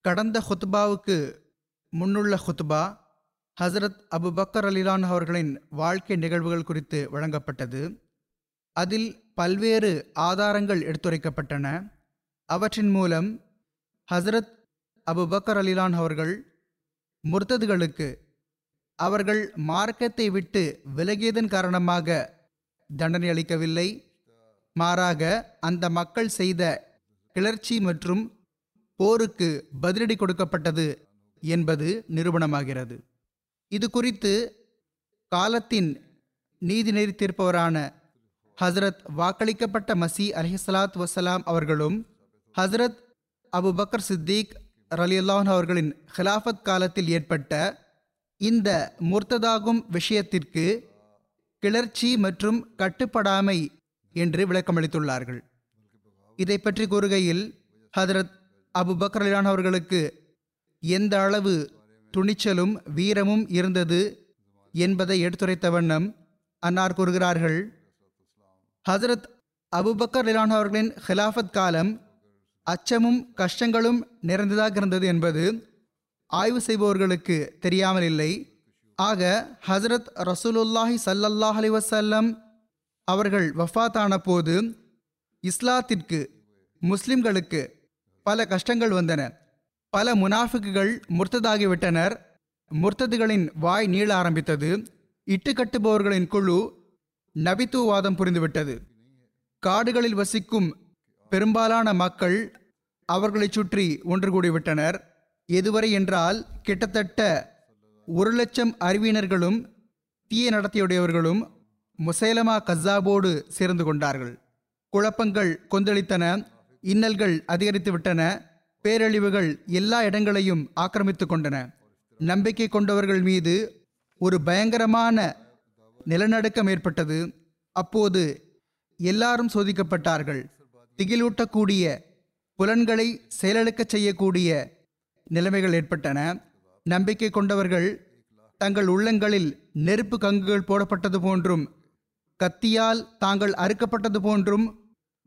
கடந்த ஹுத்பாவுக்கு முன்னுள்ள ஹுத்பா ஹசரத் அபு பக்கர் அலிலான் அவர்களின் வாழ்க்கை நிகழ்வுகள் குறித்து வழங்கப்பட்டது. அதில் பல்வேறு ஆதாரங்கள் எடுத்துரைக்கப்பட்டன. அவற்றின் மூலம் ஹசரத் அபு பக்கர் அலிலான் அவர்கள் முர்த்ததுகளுக்கு அவர்கள் மார்க்கத்தை விட்டு விலகியதன் காரணமாக தண்டனை அளிக்கவில்லை. மாறாக அந்த மக்கள் செய்த கிளர்ச்சி மற்றும் போருக்கு பதிலடி கொடுக்கப்பட்டது என்பது நிரூபணமாகிறது. இது குறித்து காலத்தின் நீதி நெறி தீர்ப்பவரான ஹசரத் வாக்களிக்கப்பட்ட மசி அலிஹலாத் வசலாம் அவர்களும் ஹசரத் அபு பக்கர் சித்திக் ரலியுல்லான் அவர்களின் ஹிலாஃபத் காலத்தில் ஏற்பட்ட இந்த முர்த்ததாகும் விஷயத்திற்கு கிளர்ச்சி மற்றும் கட்டுப்படாமை என்று விளக்கமளித்துள்ளார்கள். இதை பற்றி கூறுகையில் ஹதரத் அபு பக்கர் அவர்களுக்கு எந்த அளவு துணிச்சலும் வீரமும் இருந்தது என்பதை எடுத்துரைத்த வண்ணம் அன்னார் கூறுகிறார்கள். ஹசரத் அபுபக்கர் லிலான் அவர்களின் ஹிலாஃபத் காலம் அச்சமும் கஷ்டங்களும் நிறைந்ததாக இருந்தது என்பது ஆய்வு செய்பவர்களுக்கு தெரியாமல் இல்லை. ஆக ஹசரத் ரசூலுல்லாஹி சல்லல்லாஹ் அலி வசல்லம் அவர்கள் வஃபாத்தான போது இஸ்லாத்திற்கு முஸ்லிம்களுக்கு பல கஷ்டங்கள் வந்தன. பல முனாஃபிக்குகள் முர்த்ததாகிவிட்டனர். முர்த்ததுகளின் வாய் நீள ஆரம்பித்தது. இட்டுக்கட்டுபவர்களின் குழு நபித்துவாதம் புரிந்துவிட்டது. காடுகளில் வசிக்கும் பெரும்பாலான மக்கள் அவர்களைச் சுற்றி ஒன்று கூடிவிட்டனர். எதுவரை என்றால் கிட்டத்தட்ட ஒரு லட்சம் அறிவியனர்களும் தீய நடத்தையுடையவர்களும் முசைலமா கசாபோடு சேர்ந்து கொண்டார்கள். குழப்பங்கள் கொந்தளித்தன. இன்னல்கள் அதிகரித்து விட்டன பேரழிவுகள் எல்லா இடங்களையும் ஆக்கிரமித்து கொண்டன நம்பிக்கை கொண்டவர்கள் மீது ஒரு பயங்கரமான நிலநடுக்கம் ஏற்பட்டது. அப்போது எல்லாரும் சோதிக்கப்பட்டார்கள். திகிலூட்டக்கூடிய புலன்களை செயலழுக்க செய்யக்கூடிய நிலைமைகள் ஏற்பட்டன. நம்பிக்கை கொண்டவர்கள் தங்கள் உள்ளங்களில் நெருப்பு கங்குகள் போடப்பட்டது போன்றும் கத்தியால் தாங்கள் அறுக்கப்பட்டது போன்றும்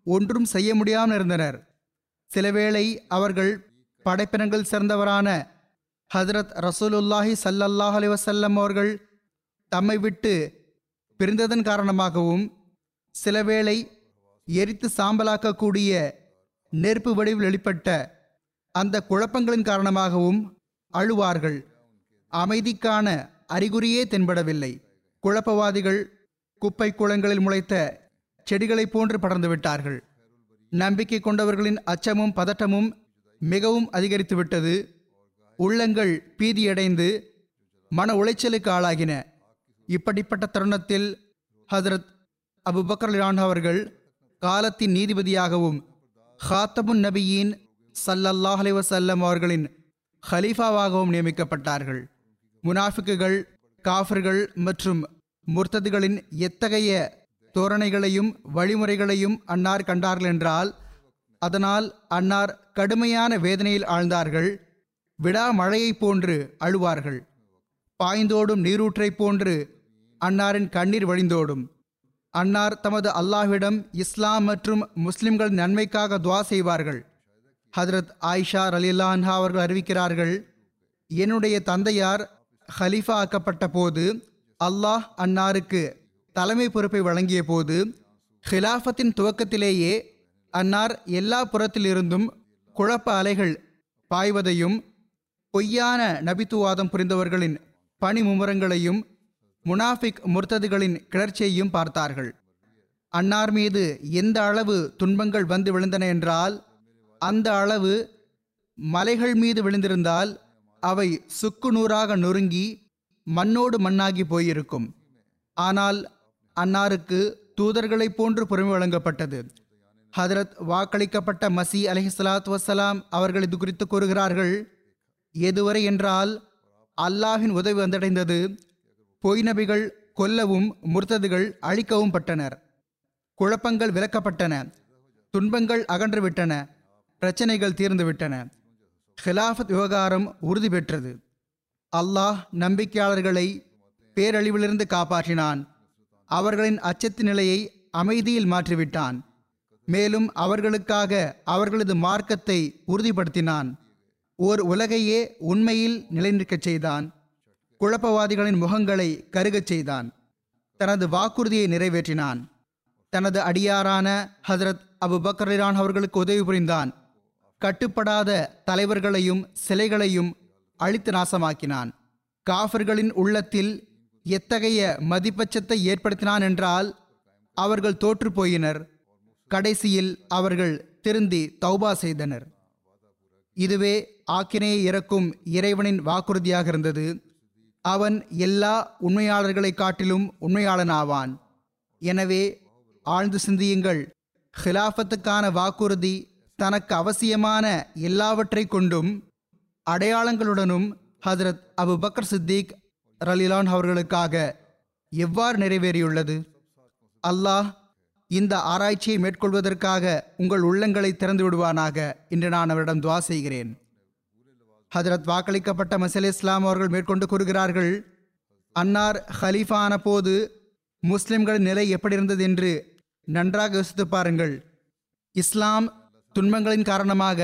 ஒன்றும் செய்ய முடியாமல் இருந்தனர். சிலவேளை அவர்கள் படைப்பினங்கள் சேர்ந்தவரான ஹதரத் ரசூலுல்லாஹி சல்லல்லாஹ் அலி வசல்லம் அவர்கள் தம்மை விட்டு பிரிந்ததன் காரணமாகவும் சிலவேளை எரித்து சாம்பலாக்கக்கூடிய நெருப்பு வடிவில் வெளிப்பட்ட அந்த குழப்பங்களின் காரணமாகவும் அழுவார்கள். அமைதிக்கான அறிகுறியே தென்படவில்லை. குழப்பவாதிகள் குப்பை குளங்களில் முளைத்த செடிகளைப் போன்று படர்ந்து விட்டார்கள். நம்பிக்கை கொண்டவர்களின் அச்சமும் பதட்டமும் மிகவும் அதிகரித்து விட்டது. உள்ளங்கள் பீதியடைந்து மன உளைச்சலுக்கு ஆளாகின. இப்படிப்பட்ட தருணத்தில் ஹசரத் அபு பக்கர்லான் அவர்கள் காலத்தின் நீதிபதியாகவும் ஹாத்தமுன் நபியின் சல்லல்லாஹ் அலிவசல்லம் அவர்களின் ஹலீஃபாவாகவும் நியமிக்கப்பட்டார்கள். முனாஃபிக்குகள் காஃபர்கள் மற்றும் முர்த்ததுகளின் எத்தகைய தோரணைகளையும் வழிமுறைகளையும் அன்னார் கண்டார்கள் என்றால் அதனால் அன்னார் கடுமையான வேதனையில் ஆழ்ந்தார்கள் விடா மழையைப் போன்று அழுவார்கள். பாய்ந்தோடும் நீரூற்றைப் போன்று அன்னாரின் கண்ணீர் வழிந்தோடும். அன்னார் தமது அல்லாஹ்விடம் இஸ்லாம் மற்றும் முஸ்லிம்கள் நன்மைக்காக துவா செய்வார்கள். ஹதரத் ஆயிஷா ரலில்லான்ஹா அவர்கள் அறிவிக்கிறார்கள் என்னுடைய தந்தையார் ஹலீஃபா ஆக்கப்பட்ட போது அல்லாஹ் அன்னாருக்கு தலைமை பொறுப்பை வழங்கிய போது ஹிலாஃபத்தின் துவக்கத்திலேயே அன்னார் எல்லா புறத்திலிருந்தும் குழப்ப அலைகள் பாய்வதையும் பொய்யான நபித்துவாதம் புரிந்தவர்களின் பணி மும்முரங்களையும் முனாஃபிக் முர்த்ததுகளின் கிளர்ச்சியையும் பார்த்தார்கள். அன்னார் மீது எந்த அளவு துன்பங்கள் வந்து விழுந்தன என்றால் அந்த அளவு மலைகள் மீது விழுந்திருந்தால் அவை சுக்கு நூறாக நொறுங்கி மண்ணோடு மண்ணாகி போயிருக்கும். ஆனால் அன்னாருக்கு தூதர்களைப் போன்று பொறுமை வழங்கப்பட்டது. ஹதரத் வாக்களிக்கப்பட்ட மசி அலிஹலாத் வசலாம் அவர்கள் இது குறித்து கூறுகிறார்கள் எதுவரை என்றால் அல்லாஹின் உதவி வந்தடைந்தது. பொய் நபிகள் கொல்லவும் முர்த்ததுகள் அழிக்கவும் பட்டனர். குழப்பங்கள் விலக்கப்பட்டன. துன்பங்கள் அகன்றுவிட்டன. பிரச்சனைகள் தீர்ந்துவிட்டன. ஹிலாஃபத் விவகாரம் உறுதி பெற்றது. அல்லாஹ் நம்பிக்கையாளர்களை பேரழிவிலிருந்து காப்பாற்றினான். அவர்களின் அச்சத்து நிலையை அமைதியில் மாற்றிவிட்டான். மேலும் அவர்களுக்காக அவர்களது மார்க்கத்தை உறுதிப்படுத்தினான். ஓர் உலகையே உண்மையில் நிலைநிற்கச் செய்தான். குழப்பவாதிகளின் முகங்களை கருகச் செய்தான். தனது வாக்குறுதியை நிறைவேற்றினான். தனது அடியாரான ஹசரத் அபு பக்ரான் அவர்களுக்கு உதவி புரிந்தான். கட்டுப்படாத தலைவர்களையும் சிலைகளையும் அழித்து நாசமாக்கினான். காஃபர்களின் உள்ளத்தில் எத்தகைய மதிப்பச்சத்தை ஏற்படுத்தினான் என்றால் அவர்கள் தோற்று போயினர் கடைசியில் அவர்கள் திருந்தி தௌபா செய்தனர். இதுவே ஆக்கினையை இறக்கும் இறைவனின் வாக்குறுதியாக இருந்தது. அவன் எல்லா உண்மையாளர்களை காட்டிலும் உண்மையாளனாவான். எனவே ஆழ்ந்து சிந்தியுங்கள். ஹிலாஃபத்துக்கான வாக்குறுதி தனக்கு அவசியமான எல்லாவற்றை கொண்டும் அடையாளங்களுடனும் ஹதரத் அபு பக்கர் சித்திக் ரலிலான் அவர்களுக்காக எவ்வாறு நிறைவேறியுள்ளது? அல்லாஹ் இந்த ஆராய்ச்சியை மேற்கொள்வதற்காக உங்கள் உள்ளங்களை திறந்து விடுவானாக இன்று நான் அவரிடம் துவா செய்கிறேன். ஹஜரத் வாக்களிக்கப்பட்ட மசல் இஸ்லாம் அவர்கள் மேற்கொண்டு கூறுகிறார்கள் அன்னார் ஹலீஃபா போது முஸ்லிம்களின் நிலை எப்படி இருந்தது என்று நன்றாக யோசித்து பாருங்கள். இஸ்லாம் துன்பங்களின் காரணமாக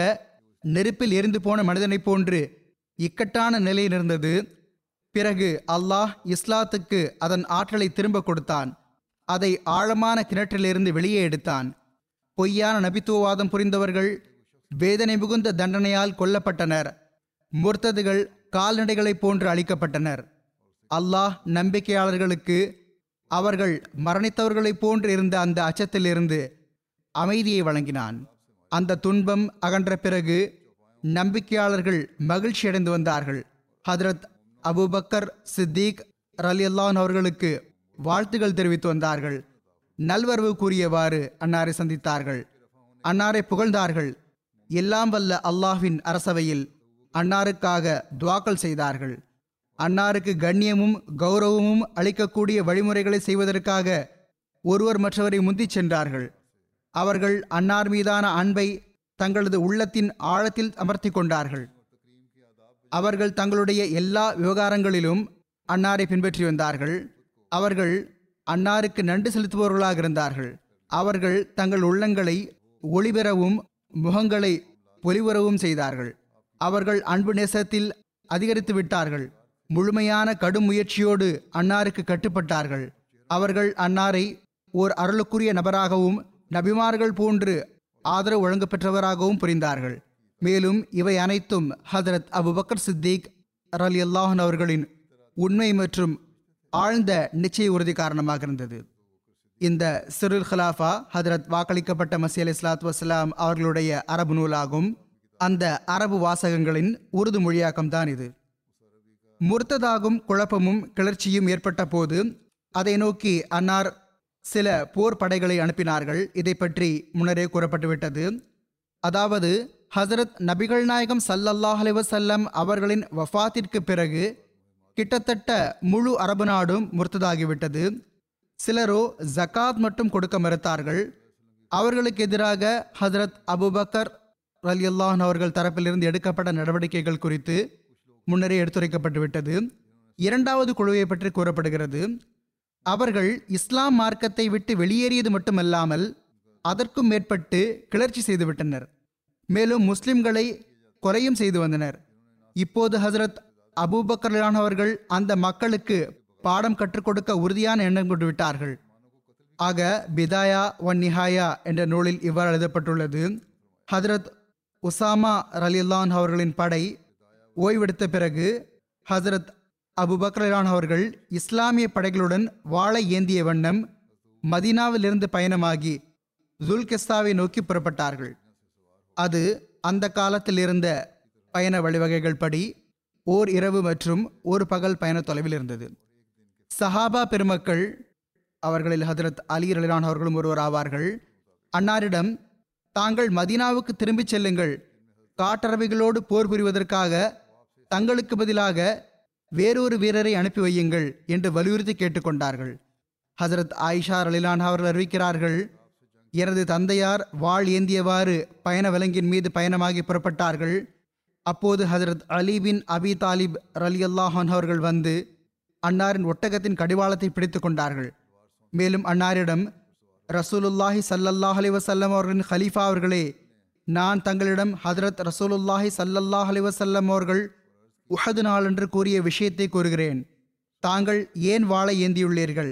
நெருப்பில் எரிந்து போன மனிதனைப் போன்று இக்கட்டான நிலையில் இருந்தது. பிறகு அல்லாஹ் இஸ்லாத்துக்கு அதன் ஆற்றலை திரும்ப கொடுத்தான். அதை ஆழமான கிணற்றிலிருந்து வெளியே எடுத்தான். பொய்யான நபித்துவவாதம் புரிந்தவர்கள் வேதனை மிகுந்த தண்டனையால் கொல்லப்பட்டனர். முர்த்ததுகள் கால்நடைகளைப் போன்று அழிக்கப்பட்டனர். அல்லாஹ் நம்பிக்கையாளர்களுக்கு அவர்கள் மரணித்தவர்களைப் போன்று இருந்த அந்த அச்சத்திலிருந்து அமைதியை வழங்கினான். அந்த துன்பம் அகன்ற பிறகு நம்பிக்கையாளர்கள் மகிழ்ச்சி அடைந்து வந்தார்கள். ஹதரத் அபுபக்கர் சித்திக் ரலியல்லான் அவர்களுக்கு வாழ்த்துகள் தெரிவித்து வந்தார்கள். நல்வரவு கூறியவாறு அன்னாரை சந்தித்தார்கள். அன்னாரை புகழ்ந்தார்கள். எல்லாம் வல்ல அல்லாஹ்வின் அரசவையில் அன்னாருக்காக துவாக்கள் செய்தார்கள். அன்னாருக்கு கண்ணியமும் கௌரவமும் அளிக்கக்கூடிய வழிமுறைகளை செய்வதற்காக ஒருவர் மற்றவரை முந்திச் சென்றார்கள். அவர்கள் அன்னார் மீதான அன்பை தங்களது உள்ளத்தின் ஆழத்தில் அமர்த்தி கொண்டார்கள். அவர்கள் தங்களுடைய எல்லா விவகாரங்களிலும் அன்னாரை பின்பற்றி வந்தார்கள். அவர்கள் அன்னாருக்கு நன்றி செலுத்துபவர்களாக இருந்தார்கள். அவர்கள் தங்கள் உள்ளங்களை ஒளிபெறவும் முகங்களை பொலிவரவும் செய்தார்கள். அவர்கள் அன்பு நேசத்தில் அதிகரித்து விட்டார்கள். முழுமையான கடும் முயற்சியோடு அன்னாருக்கு கட்டுப்பட்டார்கள். அவர்கள் அன்னாரை ஓர் அருளுக்குரிய நபராகவும் நபிமார்கள் போன்று ஆதரவு வழங்க பெற்றவராகவும் புரிந்தார்கள். மேலும் இவை அனைத்தும் ஹதரத் அபுபக்கர் சித்திக் ரலி அல்லாஹன் அவர்களின் உண்மை மற்றும் ஆழ்ந்த நிச்சய உறுதி காரணமாக இருந்தது. இந்த சிறுல் ஹலாஃபா ஹதரத் வாக்களிக்கப்பட்ட மசி அலி இஸ்லாத் வசலாம் அவர்களுடைய அரபு நூலாகும். அந்த அரபு வாசகங்களின் உருது மொழியாக்கம் தான் இது. முர்த்ததாகும் குழப்பமும் கிளர்ச்சியும் ஏற்பட்ட போது அதை நோக்கி அன்னார் சில போர் படைகளை அனுப்பினார்கள். இதை பற்றி முன்னரே கூறப்பட்டுவிட்டது. அதாவது ஹசரத் நபிகள் நாயகம் சல்லல்லாஹ் அலைஹி அவர்களின் வஃத்திற்கு பிறகு கிட்டத்தட்ட முழு அரபு நாடும் முர்த்ததாகிவிட்டது. சிலரோ ஜகாத் மட்டும் கொடுக்க மறுத்தார்கள். அவர்களுக்கு எதிராக ஹசரத் அபுபக்கர் ரலியல்லான் அவர்கள் தரப்பிலிருந்து எடுக்கப்பட்ட நடவடிக்கைகள் குறித்து முன்னரே எடுத்துரைக்கப்பட்டுவிட்டது இரண்டாவது குழுவை பற்றி கூறப்படுகிறது. அவர்கள் இஸ்லாம் மார்க்கத்தை விட்டு வெளியேறியது மட்டுமல்லாமல் அதற்கும் மேற்பட்டு கிளர்ச்சி செய்துவிட்டனர். மேலும் முஸ்லிம்களை கொலையும் செய்து வந்தனர். இப்போது ஹசரத் அபூபக்கர்லான் அவர்கள் அந்த மக்களுக்கு பாடம் கற்றுக் கொடுக்க உறுதியான எண்ணம் கொண்டு விட்டார்கள். ஆக பிதாயா ஒன் நிஹாயா என்ற நூலில் இவ்வாறு எழுதப்பட்டுள்ளது ஹதரத் உசாமா ரலில்லான் அவர்களின் படை ஓய்வெடுத்த பிறகு ஹசரத் அபுபக்ரான் அவர்கள் இஸ்லாமிய படைகளுடன் வாழை ஏந்திய வண்ணம் மதீனாவிலிருந்து பயணமாகி ஜுல்கிஸ்தாவை நோக்கி புறப்பட்டார்கள். அது அந்த காலத்தில் இருந்த பயண வழிவகைகள் படி ஓர் இரவு மற்றும் ஒரு பகல் பயண தொலைவில் இருந்தது. சஹாபா பெருமக்கள் அவர்களில் ஹதரத் அலி ரலிலான் அவர்களும் ஒருவர் ஆவார்கள். அன்னாரிடம் தாங்கள் மதீனாவுக்கு திரும்பிச் செல்லுங்கள். காட்டரவைகளோடு போர் புரிவதற்காக தங்களுக்கு பதிலாக வேறொரு வீரரை அனுப்பி வையுங்கள் என்று வலியுறுத்தி கேட்டுக்கொண்டார்கள் ஹசரத் ஆயிஷா ரலிலான் அவர்கள் அறிவிக்கிறார்கள் எனது தந்தையார் வாழ் ஏந்தியவாறு பயண விலங்கின் மீது பயணமாகி புறப்பட்டார்கள். அப்போது ஹசரத் அலி பின் அபி தாலிப் ரலி அல்லாஹான் அவர்கள் வந்து அன்னாரின் ஒட்டகத்தின் கடிவாளத்தை பிடித்து கொண்டார்கள். மேலும் அன்னாரிடம் ரசூலுல்லாஹி சல்லல்லாஹ் அலி வசல்லம் அவர்களின் ஹலீஃபா அவர்களே நான் தங்களிடம் ஹதரத் ரசூலுல்லாஹி சல்லல்லாஹ் அலி வசல்லம் அவர்கள் உஹது நாளன்று கூறிய விஷயத்தை கூறுகிறேன். தாங்கள் ஏன் வாழை ஏந்தியுள்ளீர்கள்?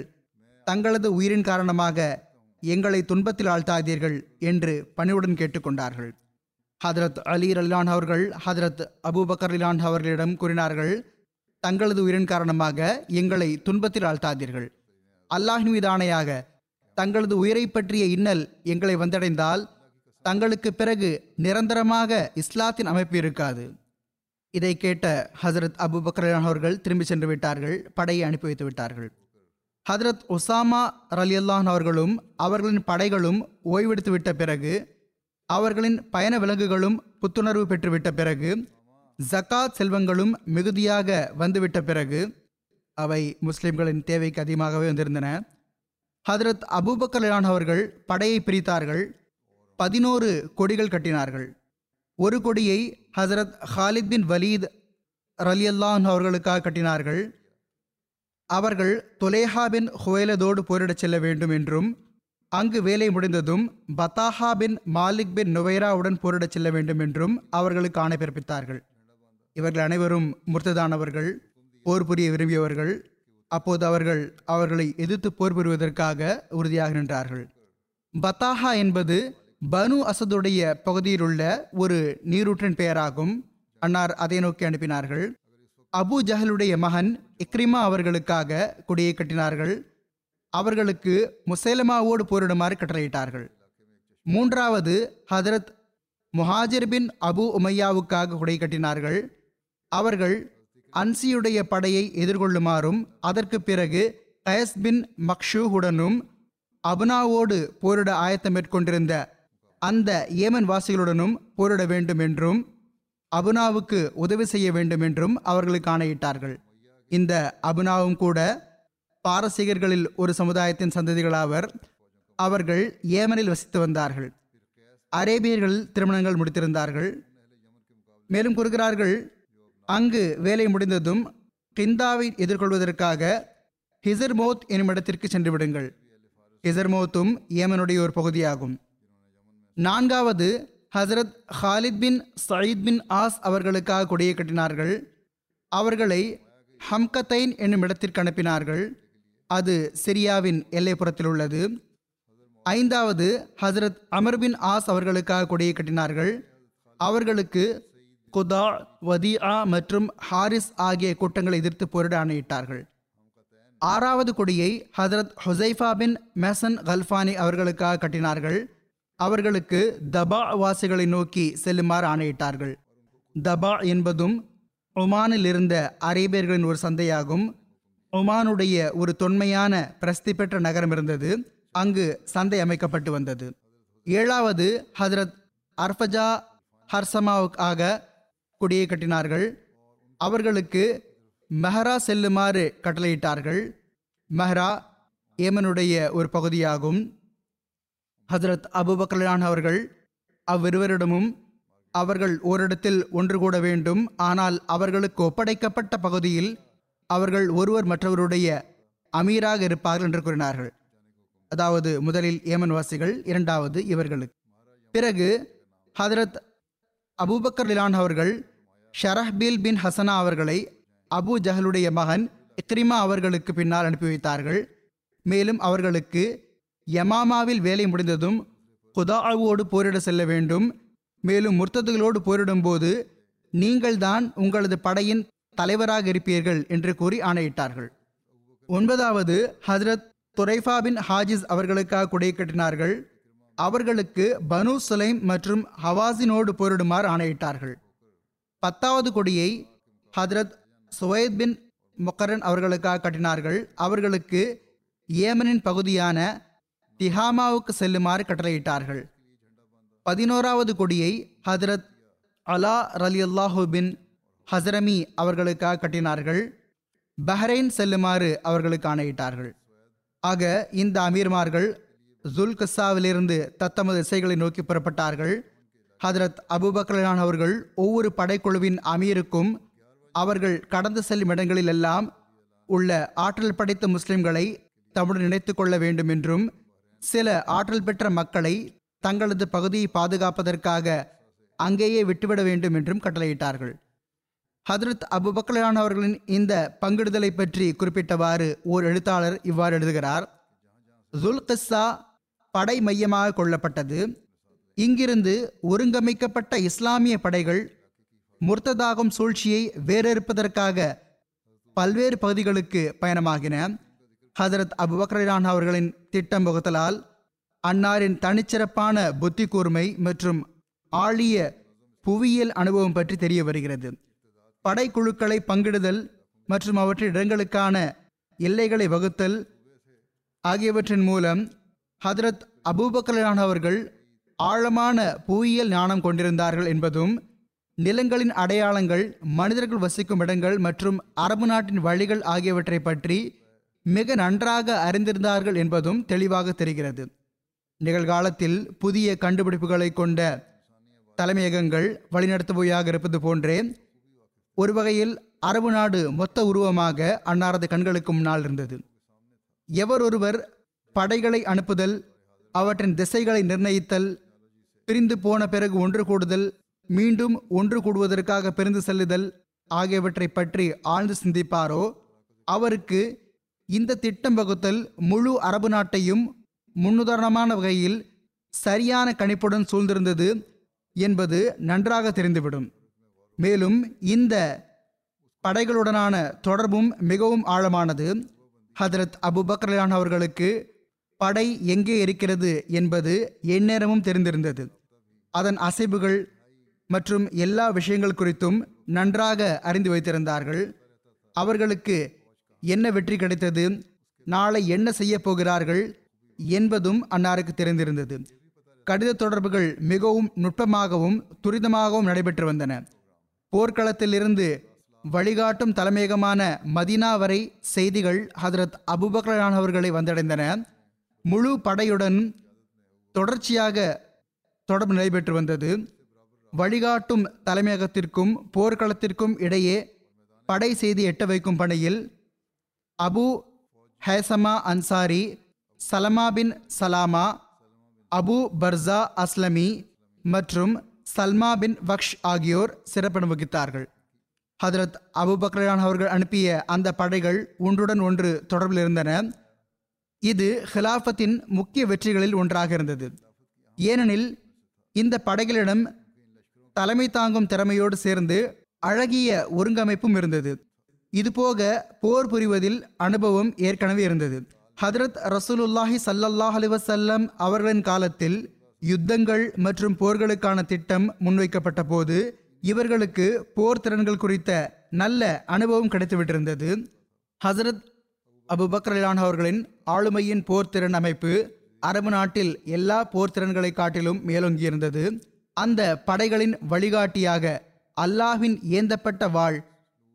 தங்களது உயிரின் காரணமாக எங்களை துன்பத்தில் ஆழ்த்தாதீர்கள் என்று பணிவுடன் கேட்டுக்கொண்டார்கள். ஹதரத் அலி ரலிலான் அவர்கள் ஹதரத் அபூபக்கர் ரிலான் அவர்களிடம் கூறினார்கள் தங்களது உயிரின் காரணமாக எங்களை துன்பத்தில் ஆழ்த்தாதீர்கள். அல்லாஹின் மீது ஆணையாக தங்களது உயிரை பற்றிய இன்னல் எங்களை வந்தடைந்தால் தங்களுக்கு பிறகு நிரந்தரமாக இஸ்லாத்தின் அமைப்பு இருக்காது. இதை கேட்ட ஹசரத் அபு அவர்கள் திரும்பி சென்று விட்டார்கள் படையை அனுப்பி வைத்து விட்டார்கள். ஹதரத் ஒசாமா ரலியல்லான் அவர்களும் அவர்களின் படைகளும் ஓய்வெடுத்து விட்ட பிறகு அவர்களின் பயண விலங்குகளும் புத்துணர்வு பெற்றுவிட்ட பிறகு ஜக்காத் செல்வங்களும் மிகுதியாக வந்துவிட்ட பிறகு அவை முஸ்லிம்களின் தேவைக்கு அதிகமாகவே வந்திருந்தன. ஹதரத் அபூபக்கலான் அவர்கள் படையை பிரித்தார்கள் பதினோரு கொடிகள் கட்டினார்கள். ஒரு கொடியை ஹசரத் ஹாலித் பின் வலீத் ரலியல்லான் அவர்களுக்காக கட்டினார்கள். அவர்கள் துலேஹாபின் ஹுவேலதோடு போரிடச் செல்ல வேண்டும் என்றும் அங்கு வேலை முடிந்ததும் பத்தாஹா பின் மாலிக் பின் நுவைராவுடன் போரிடச் செல்ல வேண்டும் என்றும் அவர்களுக்கு ஆணை பிறப்பித்தார்கள் இவர்கள் அனைவரும் முர்த்ததானவர்கள் போர் புரிய விரும்பியவர்கள். அப்போது அவர்கள் அவர்களை எதிர்த்து போர் புரிவதற்காக உறுதியாக நின்றார்கள். பத்தாஹா என்பது பனு அசதுடைய பகுதியில் உள்ள ஒரு நீரூற்றின் பெயராகும். அன்னார் அதை நோக்கி அனுப்பினார்கள். அபு ஜஹலுடைய மகன் இக்ரிமா அவர்களுக்காக கொடியை கட்டினார்கள். அவர்களுக்கு முசேலமாவோடு போரிடுமாறு கட்டளையிட்டார்கள். மூன்றாவது ஹதரத் முஹாஜிர் பின் அபு உமையாவுக்காக கொடை கட்டினார்கள். அவர்கள் அன்சியுடைய படையை எதிர்கொள்ளுமாறும் அதற்கு பிறகு கயஸ் பின் மக்ஷூவுடனும் அபுனாவோடு போரிட ஆயத்தம் மேற்கொண்டிருந்த அந்த ஏமன் வாசிகளுடனும் போரிட வேண்டும் என்றும் அபுனாவுக்கு உதவி செய்ய வேண்டும் என்றும் அவர்களுக்கு ஆணையிட்டார்கள் இந்த அபுனாவும் கூட பாரசீகர்களில் ஒரு சமுதாயத்தின் சந்ததிகளாவர். அவர்கள் ஏமனில் வசித்து வந்தார்கள். அரேபியர்கள் திருமணங்கள் முடித்திருந்தார்கள். மேலும் கூறுகிறார்கள் அங்கு வேலை முடிந்ததும் கிந்தாவை எதிர்கொள்வதற்காக ஹிசர்மோத் எனும் இடத்திற்கு சென்று விடுங்கள். ஹிசர்மோத்தும் ஏமனுடைய ஒரு பகுதியாகும். நான்காவது Hazrat Khalid bin Saeed bin Aas அவர்களுக்காக கொடியை கட்டினார்கள். அவர்களை ஹம்கத்தைன் என்னும் இடத்திற்கு அனுப்பினார்கள். அது சிரியாவின் எல்லைப்புறத்தில் உள்ளது. ஐந்தாவது ஹசரத் அமர் பின் ஆஸ் அவர்களுக்காக கொடியை கட்டினார்கள். அவர்களுக்கு குதா வதியா மற்றும் ஹாரிஸ் ஆகிய கூட்டங்களை எதிர்த்து போரிட ஆணையிட்டார்கள். ஆறாவது கொடியை ஹசரத் ஹுசைஃபா பின் மெசன் கல்ஃபானி அவர்களுக்காக கட்டினார்கள். அவர்களுக்கு தபா வாசிகளை நோக்கி செல்லுமாறு ஆணையிட்டார்கள். தபா என்பதும் ஒமானில் இருந்த அரேபியர்களின் ஒரு சந்தையாகும். ஒமானுடைய ஒரு தொன்மையான பிரசித்தி பெற்ற நகரம் இருந்தது. அங்கு சந்தை அமைக்கப்பட்டு வந்தது. ஏழாவது ஹதரத் அர்ஃபஜா ஹர்சமாவுக்காக குடியை கட்டினார்கள். அவர்களுக்கு மெஹரா செல்லுமாறு கட்டளையிட்டார்கள். மெஹரா ஏமனுடைய ஒரு பகுதியாகும். ஹசரத் அபுபக்கலான் அவர்கள் அவ்விருவரிடமும் அவர்கள் ஓரிடத்தில் ஒன்று கூட வேண்டும் ஆனால் அவர்களுக்கு ஒப்படைக்கப்பட்ட பகுதியில் அவர்கள் ஒருவர் மற்றவருடைய அமீராக இருப்பார்கள் என்று கூறினார்கள். அதாவது முதலில் ஏமன் வாசிகள் இரண்டாவது இவர்களுக்கு. பிறகு ஹதரத் அபூபக்கர் லிலான் அவர்கள் ஷரஹ்பீல் பின் ஹசனா அவர்களை அபு ஜஹலுடைய மகன் இக்ரிமா அவர்களுக்கு பின்னால் அனுப்பி வைத்தார்கள். மேலும் அவர்களுக்கு யமாமாவில் வேலை முடிந்ததும் குதாவோடு போரிட செல்ல வேண்டும். மேலும் முர்த்ததுகளோடு போரிடும்போது நீங்கள்தான் உங்களது படையின் தலைவராக இருப்பீர்கள் என்று கூறி ஆணையிட்டார்கள். ஒன்பதாவது ஹஜரத் துரைஃபா பின் ஹாஜிஸ் அவர்களுக்காக குடை கட்டினார்கள். அவர்களுக்கு பனு சுலைம் மற்றும் ஹவாசினோடு போரிடுமாறு ஆணையிட்டார்கள். பத்தாவது கொடியை ஹதரத் சுவைத் பின் முக்கரன் அவர்களுக்காக கட்டினார்கள். அவர்களுக்கு ஏமனின் பகுதியான திஹாமாவுக்கு செல்லுமாறு கட்டளையிட்டார்கள். பதினோராவது கொடியை ஹதரத் அலா ரலியல்லாஹு பின் ஹசரமி அவர்களுக்காக கட்டினார்கள். பஹ்ரைன் செல்லுமாறு அவர்களுக்கு ஆணையிட்டார்கள். ஆக இந்த அமீர்மார்கள் ஜுல்கஸாவிலிருந்து தத்தமது திசைகளை நோக்கி புறப்பட்டார்கள். ஹதரத் அபுபக்கலான் அவர்கள் ஒவ்வொரு படைக்குழுவின் அமீருக்கும் அவர்கள் கடந்து செல்லும் இடங்களில் எல்லாம் உள்ள ஆற்றல் படைத்த முஸ்லிம்களை தம்முடன் நினைத்து கொள்ள வேண்டும் என்றும் சில ஆற்றல் பெற்ற மக்களை தங்களது பகுதியை பாதுகாப்பதற்காக அங்கேயே விட்டுவிட வேண்டும் என்றும் கட்டளையிட்டார்கள். ஹதரத் அபுபக்கலான் அவர்களின் இந்த பங்கிடுதலை பற்றி குறிப்பிட்டவாறு ஓர் எழுத்தாளர் இவ்வாறு எழுதுகிறார். ஜுல்கிஸ்ஸா படை மையமாக கொள்ளப்பட்டது. இங்கிருந்து ஒருங்கமைக்கப்பட்ட இஸ்லாமிய படைகள் முர்த்ததாகும் சூழ்ச்சியை வேறறுப்பதற்காக பல்வேறு பகுதிகளுக்கு பயணமாகின. ஹதரத் அபுபக்ரான் அவர்களின் திட்டம் வகுத்தலால் அன்னாரின் தனிச்சிறப்பான புத்தி கூர்மை மற்றும் ஆழிய புவியியல் அனுபவம் பற்றி தெரிய வருகிறது. படைக்குழுக்களை பங்கிடுதல் மற்றும் அவற்றின் இடங்களுக்கான எல்லைகளை வகுத்தல் ஆகியவற்றின் மூலம் ஹதரத் அபூபக்கலான் அவர்கள் ஆழமான புவியியல் ஞானம் கொண்டிருந்தார்கள் என்பதும் நிலங்களின் அடையாளங்கள் மனிதர்கள் வசிக்கும் இடங்கள் மற்றும் அரபு நாட்டின் வழிகள் ஆகியவற்றை பற்றி மிக நன்றாக அறிந்திருந்தார்கள் என்பதும் தெளிவாக தெரிகிறது. நிகழ்காலத்தில் புதிய கண்டுபிடிப்புகளை கொண்ட தலைமையகங்கள் வழிநடத்துபோயாக இருப்பது போன்றே ஒரு வகையில் அரபு நாடு மொத்த உருவமாக அன்னாரது கண்களுக்கு முன்னால் இருந்தது. எவர் ஒருவர் படைகளை அனுப்புதல் அவற்றின் திசைகளை நிர்ணயித்தல் பிரிந்து போன பிறகு ஒன்று கூடுதல் மீண்டும் ஒன்று கூடுவதற்காக பிரிந்து செல்லுதல் ஆகியவற்றை பற்றி ஆழ்ந்து சிந்திப்பாரோ அவருக்கு இந்த திட்டம் வகுத்தல் முழு அரபு நாட்டையும் முன்னுதாரணமான வகையில் சரியான கணிப்புடன் சூழ்ந்திருந்தது என்பது நன்றாக தெரிந்துவிடும். மேலும் இந்த படைகளுடனான தொடர்பும் மிகவும் ஆழமானது. ஹதரத் அபுபக்ரலான் அவர்களுக்கு படை எங்கே இருக்கிறது என்பது எந்நேரமும் தெரிந்திருந்தது. அதன் அசைவுகள் மற்றும் எல்லா விஷயங்கள் குறித்தும் நன்றாக அறிந்து வைத்திருந்தார்கள். அவர்களுக்கு என்ன வெற்றி கிடைத்தது? நாளை என்ன செய்ய போகிறார்கள்? என்பதும் அன்னாருக்கு தெரிந்திருந்தது. கடித தொடர்புகள் மிகவும் நுட்பமாகவும் துரிதமாகவும் நடைபெற்று வந்தன. போர்க்களத்திலிருந்து வழிகாட்டும் தலைமையகமான மதினா வரை செய்திகள் ஹதரத் அபுபக்ரான் அவர்களை வந்தடைந்தன. முழு படையுடன் தொடர்ச்சியாக தொடர்பு நடைபெற்று வந்தது. வழிகாட்டும் தலைமையகத்திற்கும் போர்க்களத்திற்கும் இடையே படை செய்தி எட்ட வைக்கும் பணியில் Abu Hesama Ansari Salama bin Salama Abu Barza Aslami மற்றும் சல்மா பின் வக்ஷ் ஆகியோர் சிறப்பிடம் வகித்தார்கள். ஹதரத் அபு பக்ரான் அவர்கள் அனுப்பிய அந்த படைகள் ஒன்றுடன் ஒன்று தொடர்பில் இருந்தன. இது ஹிலாஃபத்தின் முக்கிய வெற்றிகளில் ஒன்றாக இருந்தது. ஏனெனில் இந்த படைகளிடம் தலைமை தாங்கும் திறமையோடு சேர்ந்து அழகிய ஒருங்கமைப்பும் இருந்தது. இதுபோக போர் புரிவதில் அனுபவம் ஏற்கனவே இருந்தது. ஹதரத் ரசூலுல்லாஹி சல்லல்லாஹ் அலுவசல்லம் அவர்களின் காலத்தில் யுத்தங்கள் மற்றும் போர்களுக்கான திட்டம் முன்வைக்கப்பட்ட போது இவர்களுக்கு போர் திறன்கள் குறித்த நல்ல அனுபவம் கிடைத்துவிட்டிருந்தது. ஹசரத் அபு பக்ரலான் அவர்களின் ஆளுமையின் போர் திறன் அமைப்பு அரபு நாட்டில் எல்லா போர் திறன்களை காட்டிலும் மேலோங்கியிருந்தது. அந்த படைகளின் வழிகாட்டியாக அல்லாஹின் ஏந்தப்பட்ட வாழ்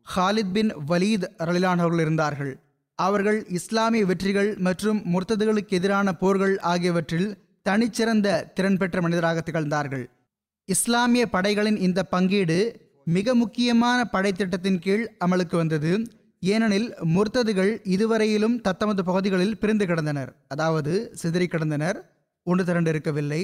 ஹாலித் பின் வலீத் ரலிலானவர்கள் இருந்தார்கள். அவர்கள் இஸ்லாமிய வெற்றிகள் மற்றும் முர்த்ததுகளுக்கு எதிரான போர்கள் ஆகியவற்றில் தனிச்சிறந்த திறன் பெற்ற மனிதராக திகழ்ந்தார்கள். இஸ்லாமிய படைகளின் இந்த பங்கீடு மிக முக்கியமான படைத்திட்டத்தின் கீழ் அமலுக்கு வந்தது. ஏனெனில் முர்த்ததுகள் இதுவரையிலும் தத்தமது பகுதிகளில் பிரிந்து கிடந்தனர். அதாவது சிதறி கிடந்தனர் ஒன்று திரண்டு இருக்கவில்லை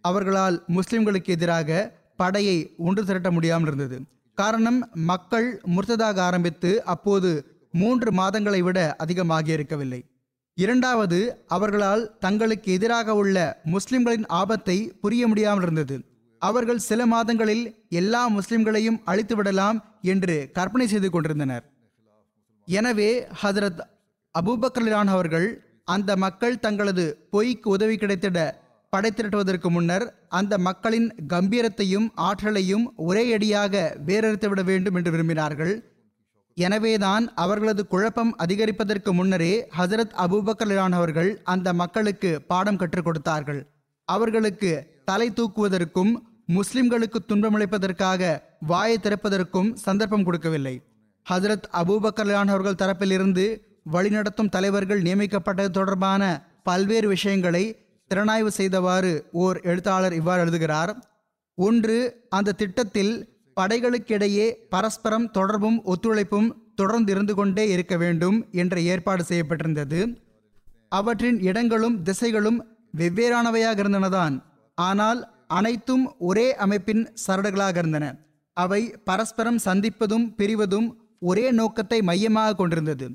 அவர்களால் முஸ்லிம்களுக்கு எதிராக படையை ஒன்று திரட்ட முடியாமல் இருந்தது. காரணம் மக்கள் முர்த்ததாக ஆரம்பித்து அப்போது மூன்று மாதங்களை விட அதிகமாக இருக்கவில்லை இரண்டாவது அவர்களால் தங்களுக்கு எதிராக உள்ள முஸ்லிம்களின் ஆபத்தை புரிய முடியாமல் இருந்தது. அவர்கள் சில மாதங்களில் எல்லா முஸ்லிம்களையும் அழித்து விடலாம் என்று கற்பனை செய்து கொண்டிருந்தனர். எனவே ஹதரத் அபூபக்கர்லான் அவர்கள் அந்த மக்கள் தங்களது பொய்க்கு உதவி கிடைத்திட படை திரட்டுவதற்கு முன்னர் அந்த மக்களின் கம்பீரத்தையும் ஆற்றலையும் ஒரே அடியாக வேறறுத்துவிட வேண்டும் என்று விரும்பினார்கள். எனவேதான் அவர்களது குழப்பம் அதிகரிப்பதற்கு முன்னரே ஹசரத் அபூபக்கலான் அவர்கள் அந்த மக்களுக்கு பாடம் கற்றுக் கொடுத்தார்கள். அவர்களுக்கு தலை தூக்குவதற்கும் முஸ்லிம்களுக்கு துன்பமளிப்பதற்காக வாயை திறப்பதற்கும் சந்தர்ப்பம் கொடுக்கவில்லை. ஹசரத் அபூபக்கலான் அவர்கள் தரப்பிலிருந்து வழிநடத்தும் தலைவர்கள் நியமிக்கப்பட்டது தொடர்பான பல்வேறு விஷயங்களை திறனாய்வு செய்தவாறு ஓர் எழுத்தாளர் இவ்வாறு எழுதுகிறார். ஒன்று அந்த திட்டத்தில் படைகளுக்கிடையே பரஸ்பரம் தொடர்பும் ஒத்துழைப்பும் தொடர்ந்து இருந்து கொண்டே இருக்க வேண்டும் என்ற ஏற்பாடு செய்யப்பட்டிருந்தது. அவற்றின் இடங்களும் திசைகளும் வெவ்வேறானவையாக இருந்தனதான். ஆனால் அனைத்தும் ஒரே அமைப்பின் சரடுகளாக இருந்தன. அவை பரஸ்பரம் சந்திப்பதும் பிரிவதும் ஒரே நோக்கத்தை மையமாக கொண்டிருந்தது.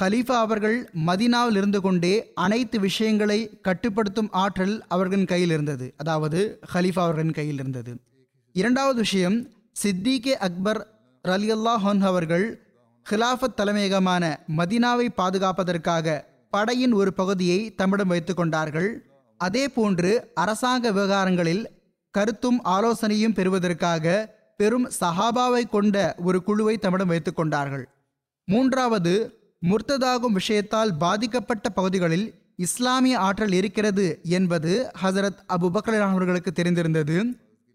ஹலீஃபா அவர்கள் மதினாவில் இருந்து கொண்டே அனைத்து விஷயங்களை கட்டுப்படுத்தும் ஆற்றல் அவர்களின் கையில் இருந்தது. அதாவது ஹலீஃபா அவர்களின் கையில் இருந்தது. இரண்டாவது விஷயம் சித்திகே அக்பர் ரலியல்லா ஹொன் அவர்கள் ஹிலாஃபத் தலைமையகமான மதினாவை பாதுகாப்பதற்காக படையின் ஒரு பகுதியை தம்மிடம் வைத்து கொண்டார்கள். அதே போன்று அரசாங்க விவகாரங்களில் கருத்தும் ஆலோசனையும் பெறுவதற்காக பெரும் சஹாபாவை கொண்ட ஒரு குழுவை தம்மிடம் வைத்து கொண்டார்கள். மூன்றாவது முர்த்ததாகும் விஷயத்தால் பாதிக்கப்பட்ட பகுதிகளில் இஸ்லாமிய ஆற்றல் இருக்கிறது என்பது ஹசரத் அபு அவர்களுக்கு தெரிந்திருந்தது.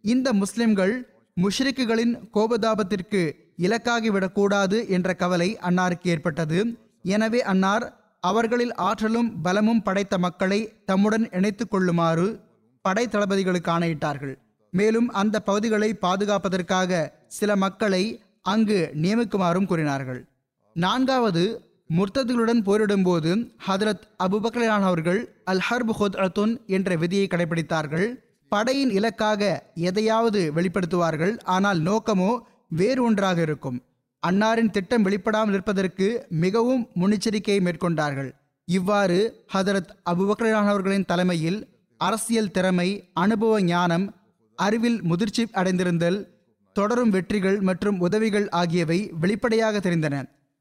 இந்த முஸ்லிம்கள் முஷ்ரிக்குகளின் கோபதாபத்திற்கு இலக்காகிவிடக்கூடாது என்ற கவலை அன்னாருக்கு ஏற்பட்டது. எனவே அன்னார் அவர்களில் ஆற்றலும் பலமும் படைத்த மக்களை தம்முடன் இணைத்து கொள்ளுமாறு படை தளபதிகளுக்கு ஆணையிட்டார்கள். மேலும் அந்த பகுதிகளை பாதுகாப்பதற்காக சில மக்களை அங்கு நியமிக்குமாறும் கூறினார்கள். நான்காவது முர்த்ததுகளுடன் போரிடும்போது ஹதரத் அபுபக்கலான் அவர்கள் அல் ஹர்ப் ஹொத் அத்துன் என்ற விதியை கடைபிடித்தார்கள் படையின் இலக்காக எதையாவது வெளிப்படுத்துவார்கள். ஆனால் நோக்கமோ வேறு ஒன்றாக இருக்கும். அன்னாரின் திட்டம் வெளிப்படாமல் இருப்பதற்கு மிகவும் முன்னெச்சரிக்கையை மேற்கொண்டார்கள். இவ்வாறு ஹதரத் அபுபக்ரான் அவர்களின் தலைமையில் அரசியல் திறமை அனுபவ ஞானம் அறிவில் முதிர்ச்சி அடைந்திருந்தல் தொடரும் வெற்றிகள் மற்றும் உதவிகள் ஆகியவை வெளிப்படையாக தெரிந்தன.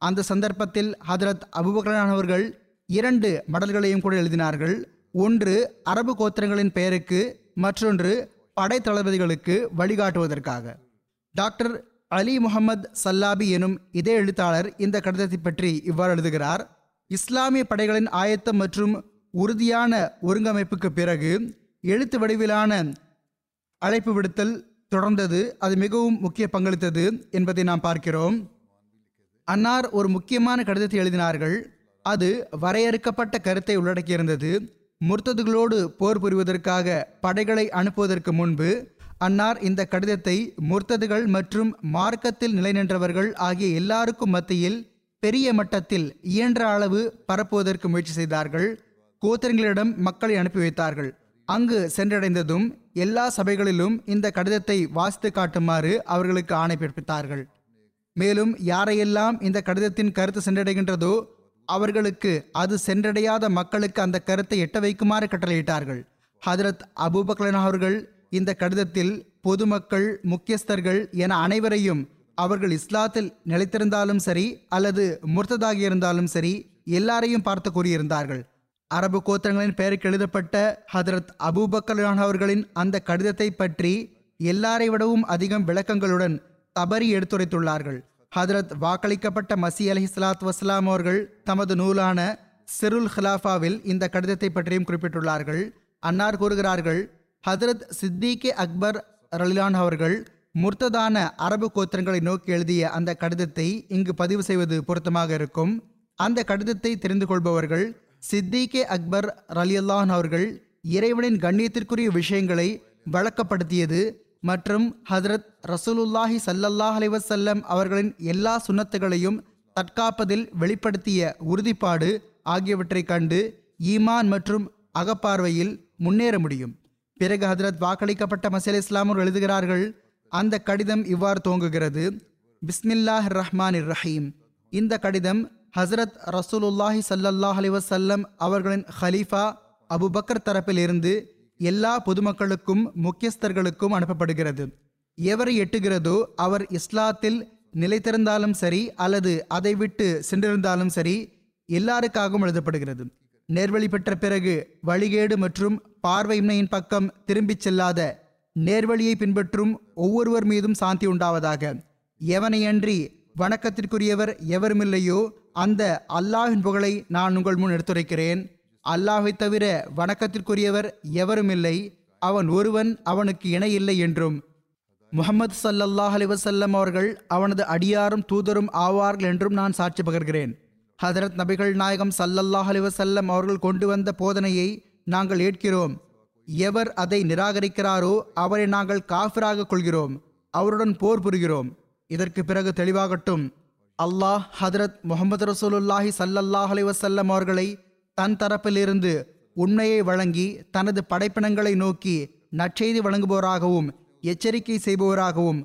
அந்த சந்தர்ப்பத்தில் ஹதரத் அபுபக்ரான் அவர்கள் இரண்டு மடல்களையும் கூட எழுதினார்கள். ஒன்று அரபு கோத்திரங்களின் பெயருக்கு மற்றொன்று படை தளபதிகளுக்கு வழிகாட்டுவதற்காக. டாக்டர் அலி முகமது சல்லாபி எனும் இதே எழுத்தாளர் இந்த கடிதத்தை பற்றி இவ்வாறு எழுதுகிறார். இஸ்லாமிய படைகளின் ஆயத்தம் மற்றும் உறுதியான ஒருங்கமைப்புக்கு பிறகு எழுத்து வடிவிலான அழைப்பு விடுத்தல் தொடர்ந்தது. அது மிகவும் முக்கிய பங்களித்தது என்பதை நாம் பார்க்கிறோம். அன்னார் ஒரு முக்கியமான கடிதத்தை எழுதினார்கள். அது வரையறுக்கப்பட்ட கருத்தை உள்ளடக்கியிருந்தது. முர்த்ததுகளோடு போர் புரிவதற்காக படைகளை அனுப்புவதற்கு முன்பு அன்னார் இந்த கடிதத்தை முர்த்ததுகள் மற்றும் மார்க்கத்தில் நிலைநின்றவர்கள் ஆகிய எல்லாருக்கும் மத்தியில் பெரிய மட்டத்தில் இயன்ற அளவு பரப்புவதற்கு முயற்சி செய்தார்கள். கோத்திரங்களிடம் மக்களை அனுப்பி வைத்தார்கள். அங்கு சென்றடைந்ததும் எல்லா சபைகளிலும் இந்த கடிதத்தை வாசித்து காட்டுமாறு அவர்களுக்கு ஆணை பிறப்பித்தார்கள். மேலும் யாரையெல்லாம் இந்த கடிதத்தின் கருத்து சென்றடைகின்றதோ அவர்களுக்கு அது சென்றடையாத மக்களுக்கு அந்த கருத்தை எட்ட வைக்குமாறு கட்டளையிட்டார்கள். ஹதரத் அபூபக்லன் அவர்கள் இந்த கடிதத்தில் பொதுமக்கள் முக்கியஸ்தர்கள் என அனைவரையும் அவர்கள் இஸ்லாத்தில் நிலைத்திருந்தாலும் சரி அல்லது முர்த்ததாகி இருந்தாலும் சரி எல்லாரையும் பார்த்து கூறியிருந்தார்கள். அரபு கோத்திரங்களின் பெயருக்கு எழுதப்பட்ட ஹதரத் அபூபக்கலான் அவர்களின் அந்த கடிதத்தை பற்றி எல்லாரை விடவும் அதிகம் விளக்கங்களுடன் தபரி எடுத்துரைத்துள்ளார்கள். ஹதரத் வாக்களிக்கப்பட்ட மசி அலி சலாத் வஸ்லாம் அவர்கள் தமது நூலான சிருல் ஹிலாஃபாவில் இந்த கடிதத்தை பற்றியும் குறிப்பிட்டுள்ளார்கள். அன்னார் கூறுகிறார்கள் ஹதரத் சித்திகே அக்பர் ரலிலான் அவர்கள் முர்த்ததான அரபு கோத்திரங்களை நோக்கி எழுதிய அந்த கடிதத்தை இங்கு பதிவு செய்வது பொருத்தமாக இருக்கும். அந்த கடிதத்தை தெரிந்து கொள்பவர்கள் சித்திகே அக்பர் ரலியல்லான் அவர்கள் இறைவனின் கண்ணியத்திற்குரிய விஷயங்களை வழக்கப்படுத்தியது மற்றும் ஹதரத் ரசூலுல்லாஹி சல்லல்லாஹ் அலைவசல்லம் அவர்களின் எல்லா சுன்னத்துகளையும் தற்காப்பதில் வெளிப்படுத்திய உறுதிப்பாடு ஆகியவற்றைக் கண்டு ஈமான் மற்றும் அகப்பார்வையில் முன்னேற முடியும். பிறகு ஹதரத் வாக்களிக்கப்பட்ட மசீல் இஸ்லாமர் எழுதுகிறார்கள் அந்த கடிதம் இவ்வாறு துவங்குகிறது பிஸ்மில்லாஹ் ரஹ்மான் ரஹீம். இந்த கடிதம் ஹசரத் ரசூலுல்லாஹி சல்லல்லாஹ் அலைஹி வஸல்லம் அவர்களின் ஹலீஃபா அபுபக்கர் தரப்பிலிருந்து எல்லா பொதுமக்களுக்கும் முக்கியஸ்தர்களுக்கும் அனுப்பப்படுகிறது. எவரை எட்டுகிறதோ அவர் இஸ்லாத்தில் நிலைத்திருந்தாலும் சரி அல்லது அதை விட்டு சென்றிருந்தாலும் சரி எல்லாருக்காகவும் எழுதப்படுகிறது. நேர்வழி பெற்ற பிறகு வழிகேடு மற்றும் பார்வையின்மையின் பக்கம் திரும்பிச் செல்லாத நேர்வழியை பின்பற்றும் ஒவ்வொருவர் மீதும் சாந்தி உண்டாவதாக. எவனையன்றி வணக்கத்திற்குரியவர் எவருமில்லையோ அந்த அல்லாஹின் புகழை நான் உங்கள் முன் எடுத்துரைக்கிறேன். அல்லாஹை தவிர வணக்கத்திற்குரியவர் எவருமில்லை? அவன் ஒருவன் அவனுக்கு இணையில்லை என்றும். முகமது சல்லல்லாஹ் அலிவசல்லம் அவர்கள் அவனது அடியாரும் தூதரும் ஆவார்கள் என்றும் நான் சாட்சி பகர்கிறேன். ஹதரத் நபிகள் நாயகம் சல்லல்லாஹ் அலிவசல்லம் அவர்கள் கொண்டு வந்த போதனையை நாங்கள் ஏற்கிறோம். எவர் அதை நிராகரிக்கிறாரோ அவரை நாங்கள் காஃபிராக கொள்கிறோம். அவருடன் போர் புரிகிறோம். இதற்கு பிறகு தெளிவாகட்டும். அல்லாஹ் ஹதரத் முகமது ரசூலுல்லாஹி சல்லல்லாஹ் அலிவசல்லம் அவர்களை தன் தரப்பிலிருந்து உண்மையை வழங்கி தனது படைப்பினங்களை நோக்கி நற்செய்தி வழங்குபவராகவும் எச்சரிக்கை செய்பவராகவும்